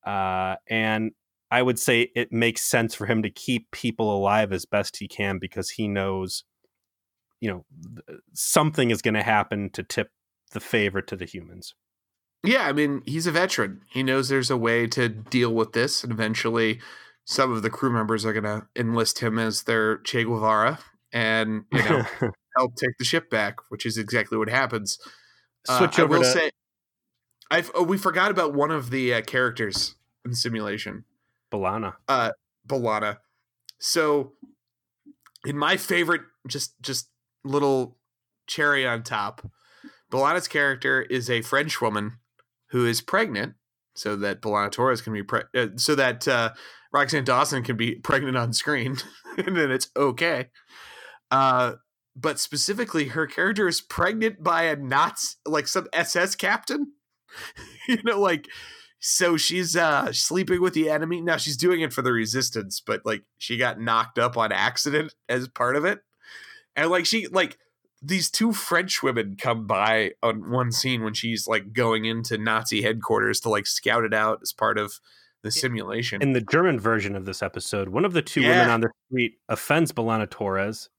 [SPEAKER 2] uh, and I would say it makes sense for him to keep people alive as best he can because he knows, you know, something is going to happen to tip the favor to the humans.
[SPEAKER 1] Yeah, I mean, he's a veteran. He knows there's a way to deal with this, and eventually, some of the crew members are going to enlist him as their Che Guevara and you know help take the ship back, which is exactly what happens. Uh,
[SPEAKER 2] Switch
[SPEAKER 1] I
[SPEAKER 2] over to
[SPEAKER 1] say, I've oh, we forgot about one of the uh, characters in simulation,
[SPEAKER 2] B'Elanna.
[SPEAKER 1] uh, B'Elanna. So, in my favorite, just just little cherry on top, B'Elanna's character is a French woman who is pregnant, so that B'Elanna Torres can be pre- uh, so that uh, Roxann Dawson can be pregnant on screen, and then it's okay. Uh, but specifically, her character is pregnant by a Nazi, like some SS captain. you know, like so she's uh sleeping with the enemy. Now she's doing it for the resistance, but like she got knocked up on accident as part of it. And like she like these two French women come by on one scene when she's like going into Nazi headquarters to like scout it out as part of the simulation.
[SPEAKER 2] in the German version of this episode, one of the two women on the street offends B'Elanna Torres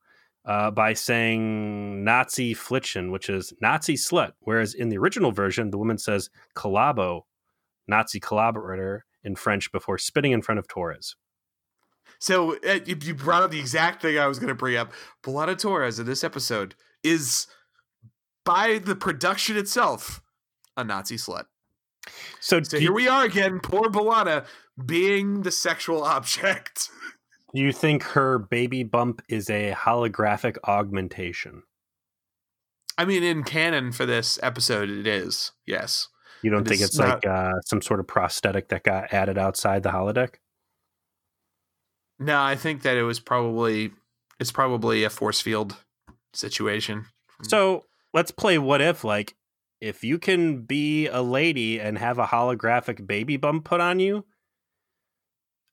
[SPEAKER 2] uh, by saying Nazi Flitzen, which is Nazi slut. Whereas in the original version, the woman says collabo, Nazi collaborator in French before spitting in front of Torres.
[SPEAKER 1] So uh, you brought up the exact thing I was going to bring up. B'Elanna Torres in this episode is by the production itself a Nazi slut.
[SPEAKER 2] So,
[SPEAKER 1] So here
[SPEAKER 2] you,
[SPEAKER 1] we are again, poor B'Elanna being the sexual object.
[SPEAKER 2] Do you think her baby bump is a holographic augmentation?
[SPEAKER 1] I mean, in canon for this episode, it is yes.
[SPEAKER 2] You don't
[SPEAKER 1] It
[SPEAKER 2] think it's
[SPEAKER 1] not-
[SPEAKER 2] like uh, some sort of prosthetic that got added outside the holodeck?
[SPEAKER 1] No, I think that it was probably it's probably a force field situation.
[SPEAKER 2] So let's play what if, like, if you can be a lady and have a holographic baby bump put on you.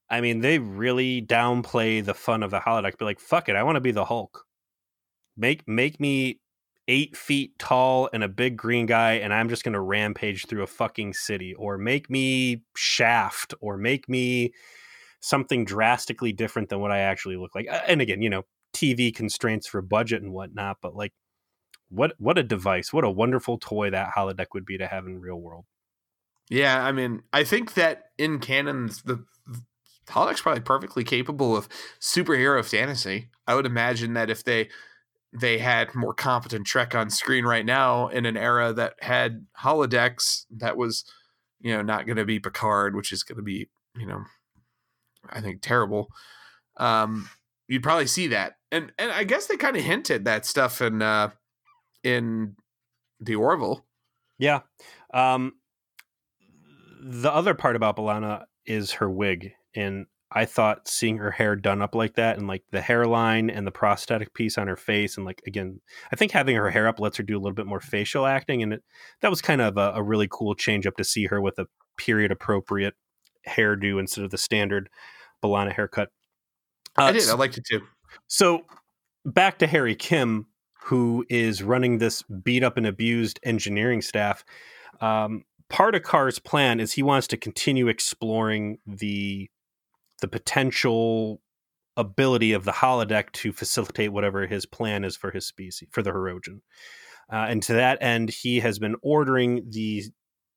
[SPEAKER 2] I mean, they really downplay the fun of the holodeck. Be like, fuck it, I want to be the Hulk. Make make me eight feet tall and a big green guy, and I'm just gonna rampage through a fucking city, or make me Shaft, or make me something drastically different than what I actually look like. And again, you know, TV constraints for budget and whatnot, but like what what a device what a wonderful toy that holodeck would be to have in real world
[SPEAKER 1] Yeah, I mean, I think that in canon, the holodecks probably perfectly capable of superhero fantasy. I would imagine that if they they had more competent Trek on screen right now in an era that had holodecks, that was, you know, not going to be Picard, which is going to be, you know, I think terrible. Um, you'd probably see that, and and I guess they kind of hinted that stuff in uh, in the Orville.
[SPEAKER 2] Yeah. Um, the other part about B'Elanna is her wig, and I thought seeing her hair done up like that, and like the hairline and the prosthetic piece on her face, and like again, I think having her hair up lets her do a little bit more facial acting, and it that was kind of a, a really cool change up to see her with a period appropriate hairdo instead of the standard B'Elanna haircut.
[SPEAKER 1] Uh, I did. I liked it too.
[SPEAKER 2] So back to Harry Kim, who is running this beat up and abused engineering staff. Um, part of Karr's plan is he wants to continue exploring the the potential ability of the holodeck to facilitate whatever his plan is for his species for the Hirogen. Uh, and to that end, he has been ordering the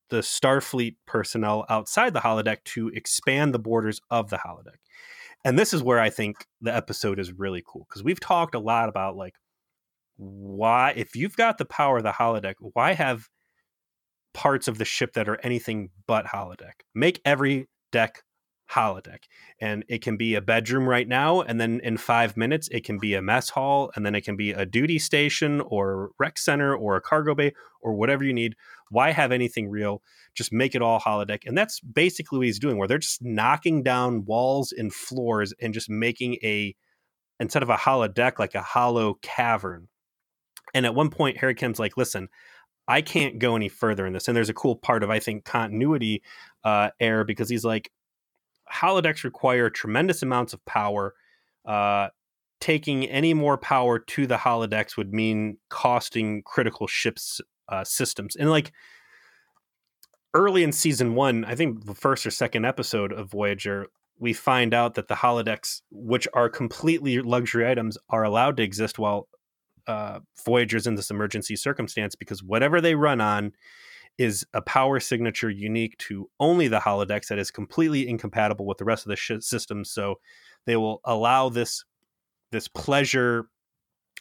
[SPEAKER 2] the Starfleet personnel outside the holodeck to expand the borders of the holodeck. And this is where I think the episode is really cool because we've talked a lot about like why if you've got the power of the holodeck, why have parts of the ship that are anything but holodeck? Make every deck holodeck and it can be a bedroom right now and then in five minutes it can be a mess hall and then it can be a duty station or rec center or a cargo bay or whatever you need. Why have anything real? Just make it all holodeck and that's basically what he's doing where they're just knocking down walls and floors and just making a instead of a holodeck like a hollow cavern. And at one point harry kim's like listen I can't go any further in this. And there's a cool part of, I think, continuity uh, error because he's like, holodecks require tremendous amounts of power. Uh, taking any more power to the holodecks would mean costing critical ships uh, systems. And like early in season one, I think the first or second episode of Voyager, we find out that the holodecks, which are completely luxury items, are allowed to exist while uh, Voyager's in this emergency circumstance because whatever they run on is a power signature unique to only the holodecks that is completely incompatible with the rest of the sh- system. So they will allow this this pleasure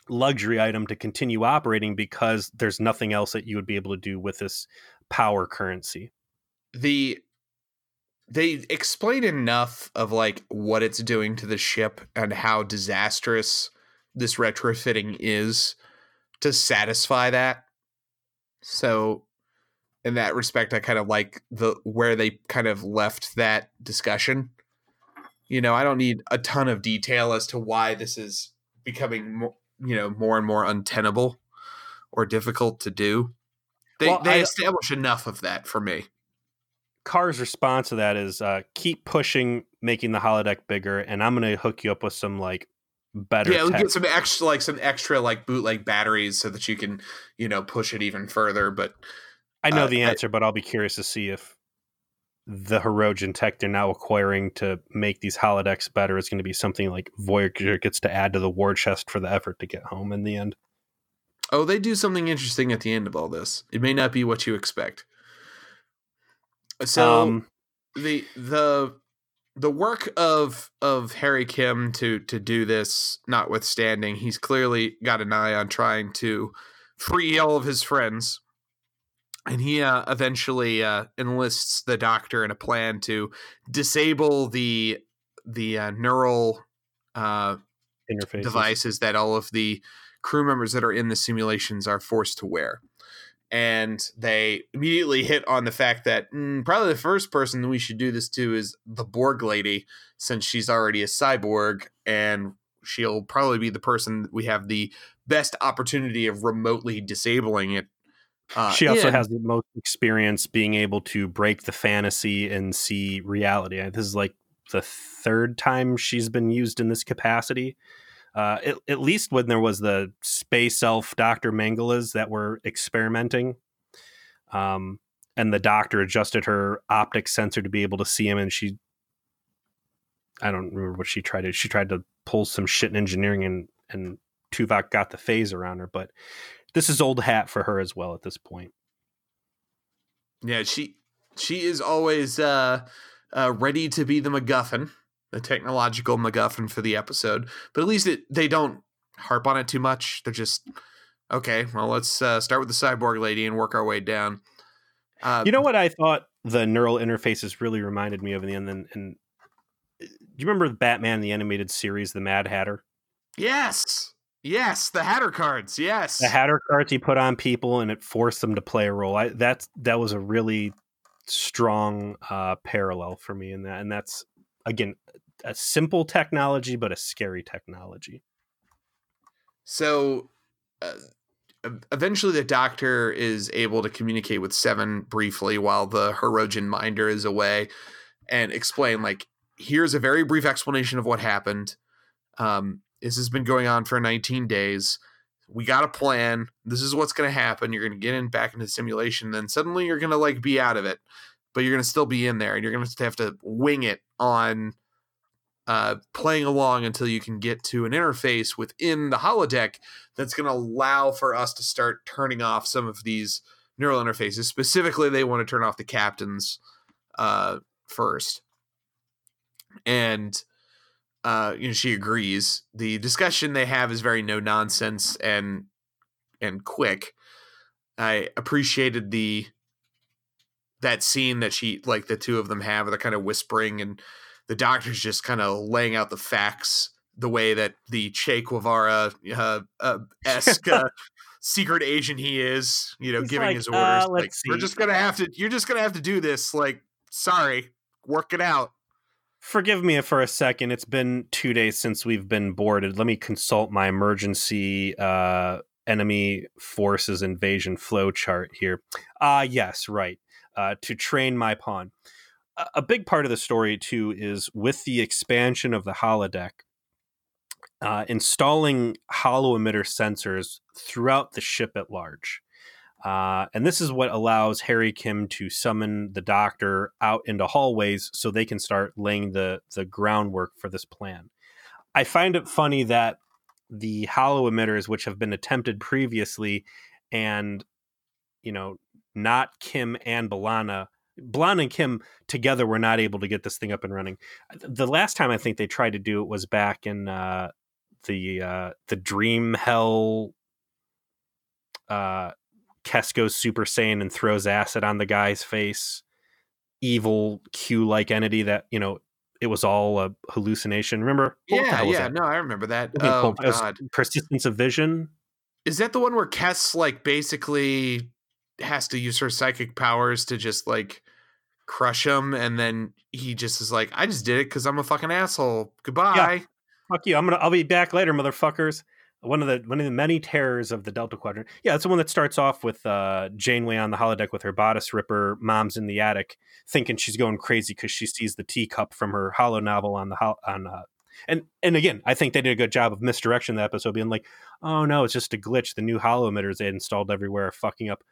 [SPEAKER 2] luxury item to continue operating because there's nothing else that you would be able to do with this power currency.
[SPEAKER 1] The they explain enough of like what it's doing to the ship and how disastrous this retrofitting is to satisfy that. So in that respect, I kind of like the where they kind of left that discussion. You know, I don't need a ton of detail as to why this is becoming more, you know, more and more untenable or difficult to do. They well, they I, establish enough of that for me.
[SPEAKER 2] Karr's response to that is uh, keep pushing, making the holodeck bigger, and I'm going to hook you up with some like better.
[SPEAKER 1] Yeah, we get some extra like some extra like bootleg batteries so that you can you know push it even further. But
[SPEAKER 2] I know uh, the answer, I, but I'll be curious to see if the Hirogen tech they're now acquiring to make these holodecks better is going to be something like Voyager gets to add to the war chest for the effort to get home in the end.
[SPEAKER 1] Oh, they do something interesting at the end of all this. It may not be what you expect. So um, the the the work of of Harry Kim to to do this, notwithstanding, he's clearly got an eye on trying to free all of his friends and he uh, eventually uh, enlists the doctor in a plan to disable the the uh, neural uh,
[SPEAKER 2] interfaces
[SPEAKER 1] devices that all of the crew members that are in the simulations are forced to wear. And they immediately hit on the fact that mm, probably the first person we should do this to is the Borg lady, since she's already a cyborg, and she'll probably be the person we have the best opportunity of remotely disabling it
[SPEAKER 2] uh, she also has the most experience being able to break the fantasy and see reality. This is like the third time she's been used in this capacity. Uh, at, at, least when there was the space elf Dr. Mangalas that were experimenting. Um, and the doctor adjusted her optic sensor to be able to see him, and she, I don't remember what she tried to. She tried to pull some shit in engineering, and and Tuvok got the phase around her, but this is old hat for her as well at this point.
[SPEAKER 1] Yeah, she she is always uh, uh, ready to be the MacGuffin, the technological MacGuffin for the episode. But at least it, they don't harp on it too much. They're just okay. Well, let's uh, start with the cyborg lady and work our way down.
[SPEAKER 2] Uh, you know what I thought the neural interfaces really reminded me of in the end. And, and do you remember Batman the animated series, The Mad Hatter?
[SPEAKER 1] Yes. Yes, the Hatter cards. Yes,
[SPEAKER 2] the Hatter cards he put on people, and it forced them to play a role. I, that's that was a really strong uh, parallel for me in that, and that's again a simple technology, but a scary technology.
[SPEAKER 1] So, uh, eventually, the Doctor is able to communicate with Seven briefly while the Hirogen Minder is away, and explain like, here's a very brief explanation of what happened. Um, this has been going on for 19 days. We got a plan. This is what's going to happen. You're going to get in back into the simulation. Then suddenly you're going to like be out of it, but you're going to still be in there, and you're going to have to wing it on uh, playing along until you can get to an interface within the holodeck that's going to allow for us to start turning off some of these neural interfaces. Specifically, they want to turn off the captains uh, first, and uh, you know, she agrees. The discussion they have is very no nonsense and and quick. I appreciated the that scene that she like the two of them have. They're kind of whispering, and the doctor's just kind of laying out the facts the way that the Che Guevara uh, uh, esque uh, secret agent he is. You know, He's giving like, his orders. Uh, like, we're just gonna have to. You're just gonna have to do this. Like, sorry, work it out
[SPEAKER 2] forgive me for a second. It's been two days since we've been boarded. Let me consult my emergency uh, enemy forces invasion flow chart here. Ah, uh, yes, right. Uh, to train my pawn. A-, big part of the story, too, is with the expansion of the holodeck, uh, installing holo emitter sensors throughout the ship at large. Uh, and this is what allows Harry Kim to summon the doctor out into hallways so they can start laying the, the groundwork for this plan. I find it funny that the holo emitters, which have been attempted previously, and you know, not Kim and B'Elanna, B'Elanna and Kim together were not able to get this thing up and running. The last time I think they tried to do it was back in uh, the uh, the Dream Hell uh, Kes goes Super Saiyan and throws acid on the guy's face. Evil Q like entity that, you know, it was all a hallucination. Remember?
[SPEAKER 1] Yeah, yeah, no, I remember that. Oh, God.
[SPEAKER 2] Persistence of vision.
[SPEAKER 1] Is that the one where Kes, like, basically has to use her psychic powers to just, like, crush him? And then he just is like, I just did it because I'm a fucking asshole. Goodbye. Yeah.
[SPEAKER 2] Fuck you. I'm going to, I'll be back later, motherfuckers one of the one of the many terrors of the Delta Quadrant. Yeah, it's the one that starts off with uh, Janeway on the holodeck with her bodice ripper. Mom's in the attic, thinking she's going crazy because she sees the teacup from her holo novel on the ho- on. Uh, and and again, I think they did a good job of misdirection the episode, being like, "Oh no, it's just a glitch. The new holo emitters they installed everywhere are fucking up."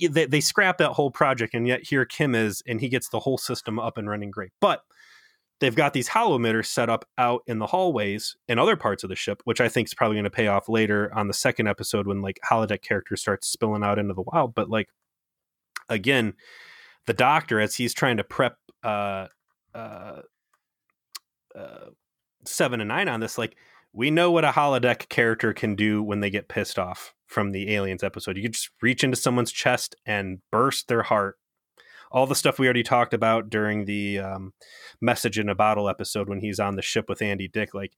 [SPEAKER 2] They, they scrap that whole project, and yet here Kim is, and he gets the whole system up and running great. But they've got these holo emitters set up out in the hallways in other parts of the ship, which I think is probably going to pay off later on the second episode when like holodeck characters start spilling out into the wild. But like again, the doctor as he's trying to prep uh uh uh seven and nine on this, like we know what a holodeck character can do when they get pissed off from the aliens episode. You just reach into someone's chest and burst their heart all the stuff we already talked about during the um, message in a bottle episode when he's on the ship with Andy Dick. Like,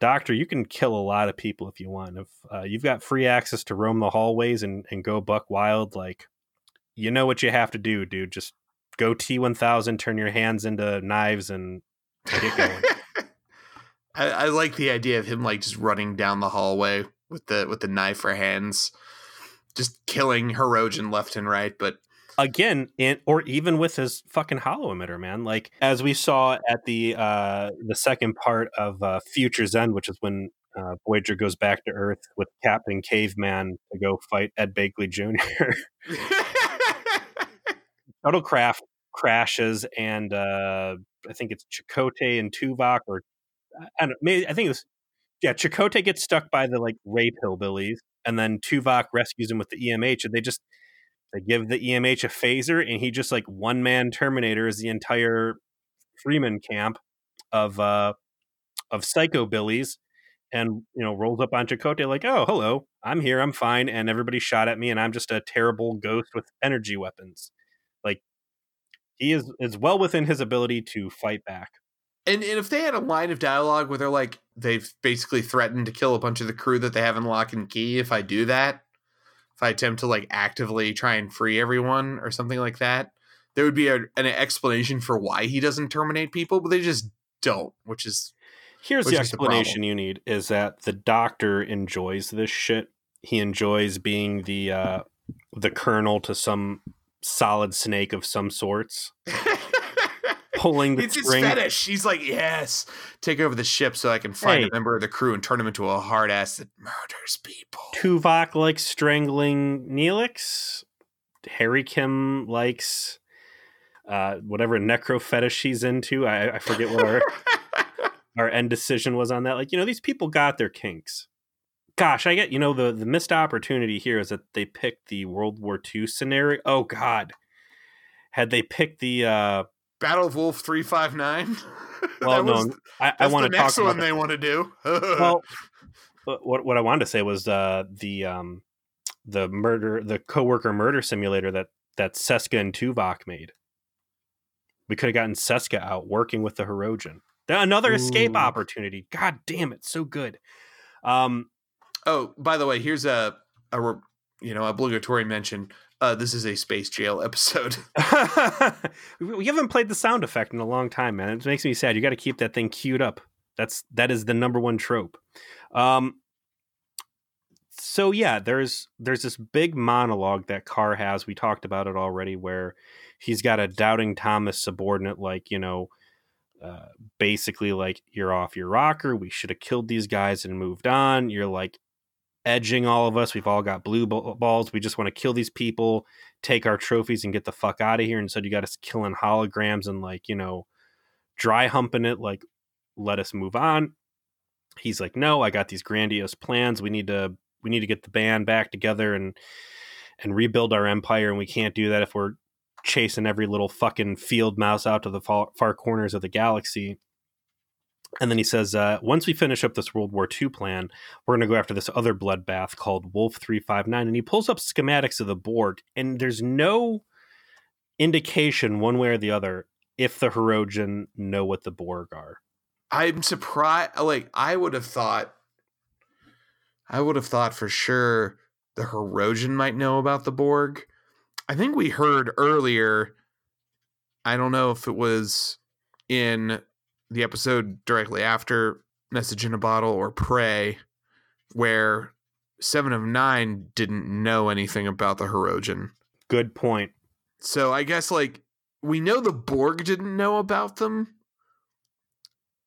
[SPEAKER 2] Doctor, you can kill a lot of people if you want. If uh, you've got free access to roam the hallways and, and go buck wild, like, you know what you have to do, dude. Just go T1000, turn your hands into knives, and get going.
[SPEAKER 1] I, I like the idea of him like just running down the hallway with the with the knife for hands, just killing Hirogen left and right. But
[SPEAKER 2] again in or even with his fucking holo emitter man like as we saw at the uh the second part of uh future's end which is when uh, Voyager goes back to Earth with Captain Caveman to go fight Ed Begley Jr. Shuttlecraft crashes, and uh, I think it's Chakotay and Tuvok, or I, don't, maybe, I think it was yeah. Chakotay gets stuck by the like rape hillbillies, and then Tuvok rescues him with the EMH, and they just They give the EMH a phaser, and he just like one man Terminator is the entire Freeman camp of uh of psycho billies, and you know rolls up on Chakotay like, "Oh, hello, I'm here, I'm fine," and everybody shot at me, and I'm just a terrible ghost with energy weapons. Like he is is well within his ability to fight back.
[SPEAKER 1] And, and if they had a line of dialogue where they're like, they've basically threatened to kill a bunch of the crew that they have in lock and key if I do that, if I attempt to like actively try and free everyone or something like that, there would be a, an explanation for why he doesn't terminate people, but they just don't, which is.
[SPEAKER 2] Here's
[SPEAKER 1] which
[SPEAKER 2] the
[SPEAKER 1] is the
[SPEAKER 2] explanation
[SPEAKER 1] problem.
[SPEAKER 2] you need is that the doctor enjoys this shit. He enjoys being the uh the colonel to some solid snake of some sorts, pulling the
[SPEAKER 1] it's his
[SPEAKER 2] string.
[SPEAKER 1] fetish. He's like, yes, take over the ship so I can find
[SPEAKER 2] Hey.
[SPEAKER 1] a member of the crew and turn him into a hard ass that murders people.
[SPEAKER 2] Tuvok likes strangling Neelix. Harry Kim likes uh, whatever necro fetish he's into. I, I forget what our, our end decision was on that. Like, you know, these people got their kinks. Gosh, I get, you know, the, the missed opportunity here is that they picked the World War II scenario. Oh, God. Had they picked the, uh,
[SPEAKER 1] Battle of Wolf three five nine.
[SPEAKER 2] well, no, I, I want to talk
[SPEAKER 1] next one they want to do.
[SPEAKER 2] well, what what I wanted to say was uh, the um, the murder, the coworker murder simulator that that Seska and Tuvok made. We could have gotten Seska out working with the Hirogen. Another escape opportunity. God damn it, so good. Um,
[SPEAKER 1] oh, by the way, here's a a you know obligatory mention. Uh, this is a space jail episode.
[SPEAKER 2] we haven't played the sound effect in a long time, man. It makes me sad. You got to keep that thing queued up. That's that is the number one trope. Um, so yeah, there's there's this big monologue that Karr has. We talked about it already, where he's got a doubting Thomas subordinate, like you know, uh, basically like you're off your rocker. We should have killed these guys and moved on. You're like edging all of us. We've all got blue balls. We just want to kill these people, take our trophies, and get the fuck out of here. And Instead, you got us killing holograms and like you know, dry humping it. Like, let us move on. He's like, no, I got these grandiose plans. We need to we need to get the band back together and and rebuild our empire. And we can't do that if we're chasing every little fucking field mouse out to the far, far corners of the galaxy. And then he says, uh, once we finish up this World War II plan, we're going to go after this other bloodbath called Wolf 359. And he pulls up schematics of the Borg, and there's no indication one way or the other if the Hirogen know what the Borg are.
[SPEAKER 1] I'm surprised. Like I would have thought, I would have thought for sure the Hirogen might know about the Borg. I think we heard earlier. I don't know if it was in the episode directly after Message in a Bottle or Prey, where Seven of Nine didn't know anything about the Hirogen.
[SPEAKER 2] Good point.
[SPEAKER 1] So I guess like we know the Borg didn't know about them.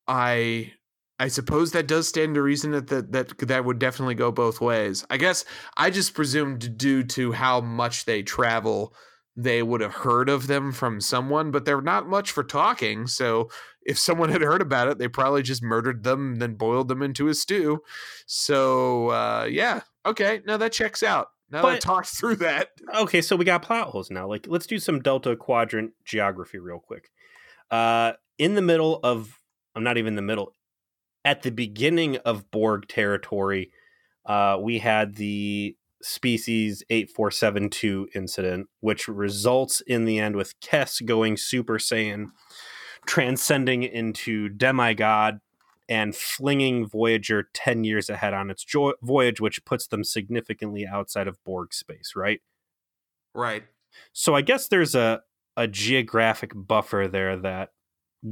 [SPEAKER 1] I I suppose that does stand to reason that that that, that would definitely go both ways. I guess I just presumed due to how much they travel, they would have heard of them from someone, but they're not much for talking. So if someone had heard about it, they probably just murdered them and then boiled them into a stew. So uh, yeah, okay, now that checks out. Now that I talked through that,
[SPEAKER 2] okay, so we got plot holes now. Like, let's do some Delta Quadrant geography real quick. Uh, in the middle of, I'm not even in the middle, at the beginning of Borg territory, uh, we had the species 8472 incident, which results in the end with Kes going Super Saiyan, transcending into demigod, and flinging Voyager 10 years ahead on its jo- voyage, which puts them significantly outside of Borg space, right?
[SPEAKER 1] right?
[SPEAKER 2] So I guess there's a a geographic buffer there that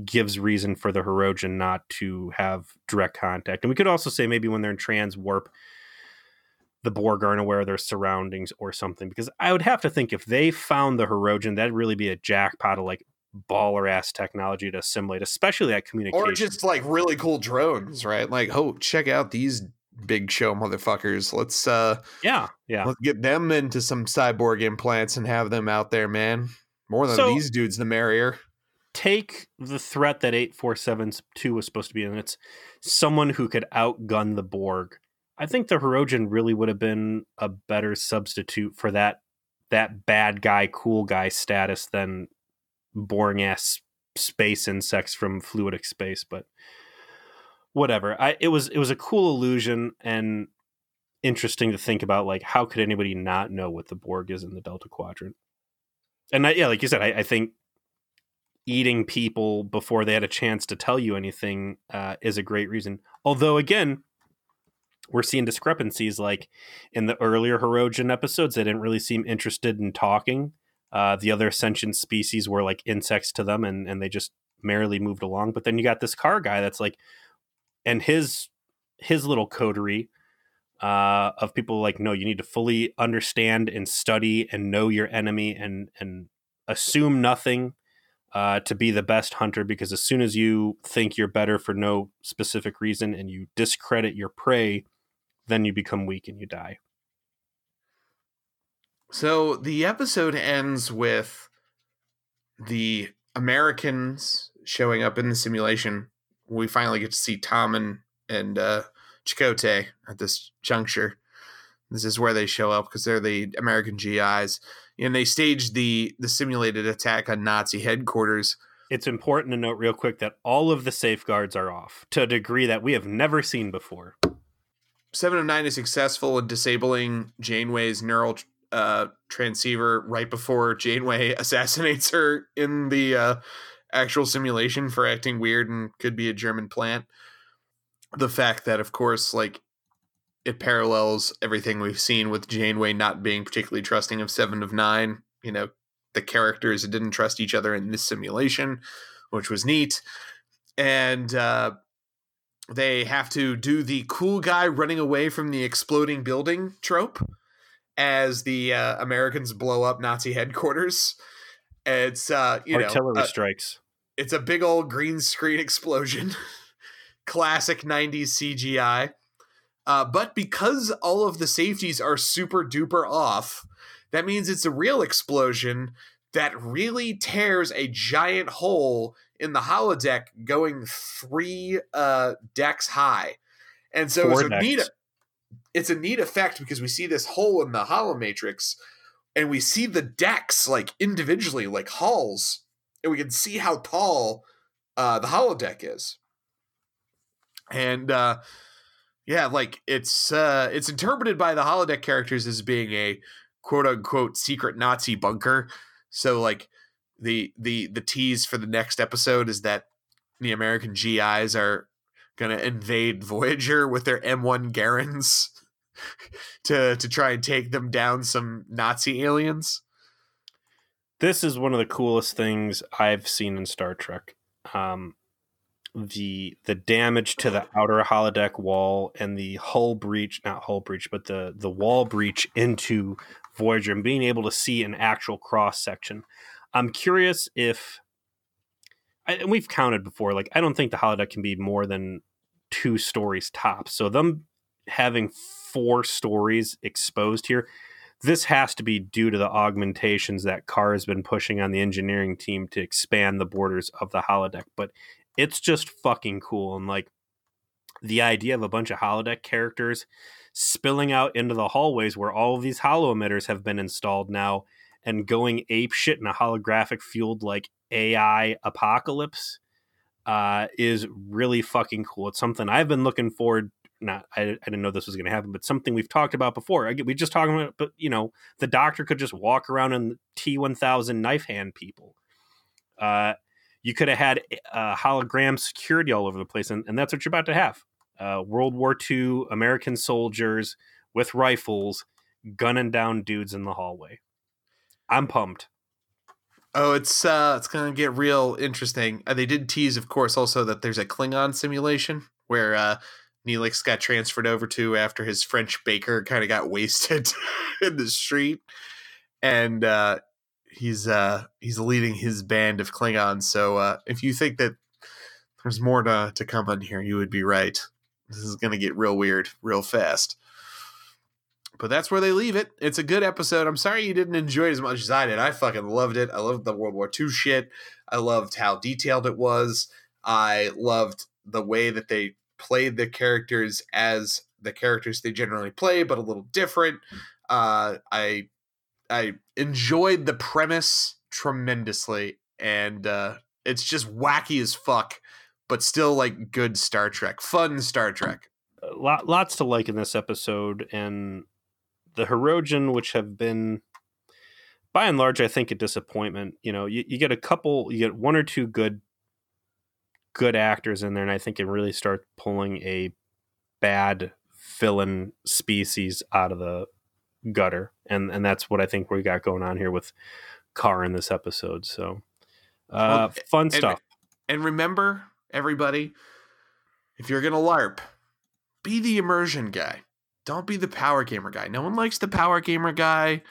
[SPEAKER 2] gives reason for the Hirogen not to have direct contact. And we could also say maybe when they're in trans warp, the Borg aren't aware of their surroundings or something. Because I would have to think if they found the Hirogen, that'd really be a jackpot of like baller ass technology to assimilate, especially that communication.
[SPEAKER 1] or just like really cool drones, right? Like, oh, check out these big show motherfuckers. Let's uh
[SPEAKER 2] yeah, yeah.
[SPEAKER 1] let's get them into some cyborg implants and have them out there, man. More than
[SPEAKER 2] So-
[SPEAKER 1] these dudes, the merrier.
[SPEAKER 2] take the threat that 8472 was supposed to be, and it's someone who could outgun the Borg. I think the Hirogen really would have been a better substitute for that that bad guy, cool guy status than boring ass space insects from fluidic space. But whatever. I it was it was a cool illusion and interesting to think about. Like, how could anybody not know what the Borg is in the Delta Quadrant? And I, yeah, like you said, I, I think eating people before they had a chance to tell you anything uh, is a great reason. Although, again, we're seeing discrepancies. Like in the earlier Hirogen episodes, they didn't really seem interested in talking. Uh, the other sentient species were like insects to them, and and they just merrily moved along. But then you got this Karr guy that's like, and his his little coterie uh, of people like, no, you need to fully understand and study and know your enemy and and assume nothing uh, to be the best hunter because as soon as you think you're better for no specific reason and you discredit your prey, then you become weak and you die.
[SPEAKER 1] So the episode ends with the Americans showing up in the simulation. We finally get to see Tom and and uh, Chakotay at this juncture. This is where they show up because they're the American GIs, and they staged the the simulated attack on Nazi headquarters.
[SPEAKER 2] It's important to note real quick that all of the safeguards are off to a degree that we have never seen before.
[SPEAKER 1] Seven of Nine is successful in disabling Janeway's neural uh, transceiver right before Janeway assassinates her in the uh, actual simulation for acting weird and could be a German plant. The fact that, of course, like it parallels everything we've seen with Janeway not being particularly trusting of Seven of Nine. You know, the characters didn't trust each other in this simulation, which was neat. And uh, they have to do the cool guy running away from the exploding building trope as the uh, Americans blow up Nazi headquarters. It's uh, you
[SPEAKER 2] artillery
[SPEAKER 1] know, uh,
[SPEAKER 2] strikes.
[SPEAKER 1] It's a big old green screen explosion, classic '90s CGI. Uh, but because all of the safeties are super duper off, that means it's a real explosion that really tears a giant hole in the holodeck going three uh, decks high. And so
[SPEAKER 2] Four
[SPEAKER 1] it's a neat it's a neat effect because we see this hole in the holo matrix and we see the decks like individually like halls and we can see how tall uh, the holodeck is. And uh, yeah, like it's uh, it's interpreted by the holodeck characters as being a quote unquote secret Nazi bunker. So like the the the tease for the next episode is that the American GIs are gonna invade Voyager with their M1 Garands to to try and take them down some Nazi aliens.
[SPEAKER 2] This is one of the coolest things I've seen in Star Trek. Um, the the damage to the outer holodeck wall and the hull breach, not hull breach, but the the wall breach into Voyager and being able to see an actual cross section. I'm curious if and we've counted before. Like I don't think the holodeck can be more than two stories top. So them having four stories exposed here, this has to be due to the augmentations that Karr has been pushing on the engineering team to expand the borders of the holodeck. But it's just fucking cool and like the idea of a bunch of holodeck characters spilling out into the hallways where all of these holo emitters have been installed now and going ape shit in a holographic fueled like AI apocalypse uh, is really fucking cool. It's something I've been looking forward. Not, I, I didn't know this was going to happen, but something we've talked about before. I, we just talking about, but you know, the doctor could just walk around in T one thousand knife hand people. Uh, you could have had uh, hologram security all over the place, and, and that's what you're about to have. Uh, World War II American soldiers with rifles gunning down dudes in the hallway. I'm pumped.
[SPEAKER 1] Oh, it's uh, it's gonna get real interesting. Uh, they did tease, of course, also that there's a Klingon simulation where uh, Neelix got transferred over to after his French baker kind of got wasted in the street, and uh, he's uh, he's leading his band of Klingons. So uh, if you think that there's more to to come on here, you would be right. This is gonna get real weird, real fast. But that's where they leave it. It's a good episode. I'm sorry you didn't enjoy it as much as I did. I fucking loved it. I loved the World War II shit. I loved how detailed it was. I loved the way that they played the characters as the characters they generally play, but a little different. Uh, I I enjoyed the premise tremendously, and uh, it's just wacky as fuck, but still like good Star Trek, fun Star Trek.
[SPEAKER 2] Lot, lots to like in this episode, and the Hirogen, which have been by and large, I think a disappointment. You know, you, you get a couple, you get one or two good good actors in there, and I think it really start pulling a bad villain species out of the gutter, and and that's what I think we got going on here with Karr in this episode. So, uh, well, fun
[SPEAKER 1] and,
[SPEAKER 2] stuff.
[SPEAKER 1] And remember, everybody, if you're gonna LARP, be the immersion guy. Don't be the power gamer guy. No one likes the power gamer guy.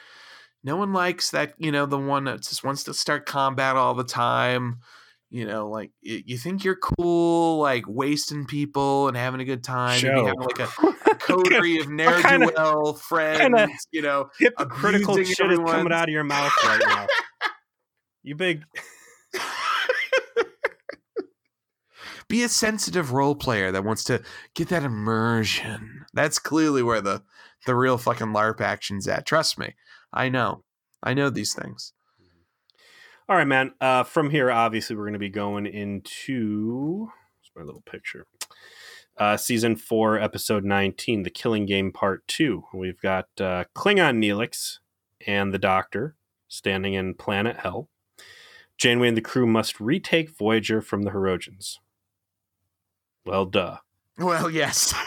[SPEAKER 1] No one likes that, you know, the one that just wants to start combat all the time you know, like you think you're cool, like wasting people and having a good time,
[SPEAKER 2] Show.
[SPEAKER 1] having like a, a coterie of ne'er do well friends, you know,
[SPEAKER 2] hypocritical shit everyone. is coming out of your mouth right now. you big.
[SPEAKER 1] Be a sensitive role player that wants to get that immersion. That's clearly where the the real fucking LARP action's at. Trust me, I know, I know these things.
[SPEAKER 2] All right, man. Uh, from here, obviously, we're going to be going into my little picture. Uh, season four, episode 19, The Killing Game Part Two. We've got uh, Klingon Neelix and the Doctor standing in Planet Hell. Janeway and the crew must retake Voyager from the Hirogens. Well, duh.
[SPEAKER 1] Well, yes.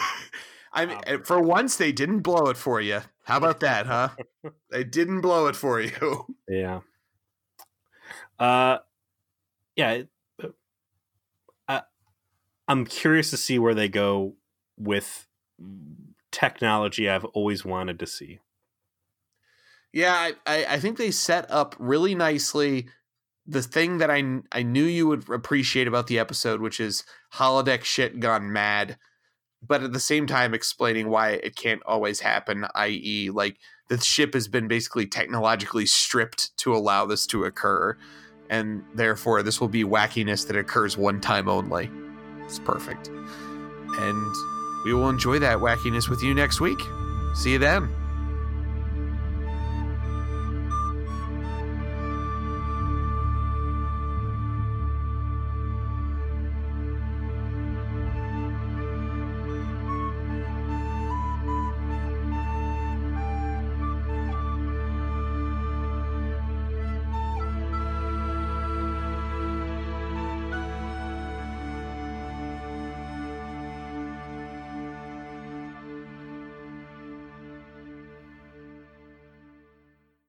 [SPEAKER 1] I mean, um, for once, they didn't blow it for you. How about that, huh? they didn't blow it for you.
[SPEAKER 2] Yeah. Uh, yeah, uh, I, I'm curious to see where they go with technology I've always wanted to see.
[SPEAKER 1] Yeah, I, I think they set up really nicely the thing that I I knew you would appreciate about the episode, which is holodeck shit gone mad, but at the same time explaining why it can't always happen. I.e., like the ship has been basically technologically stripped to allow this to occur and therefore this will be wackiness that occurs one time only. It's perfect. And we will enjoy that wackiness with you next week. See you then.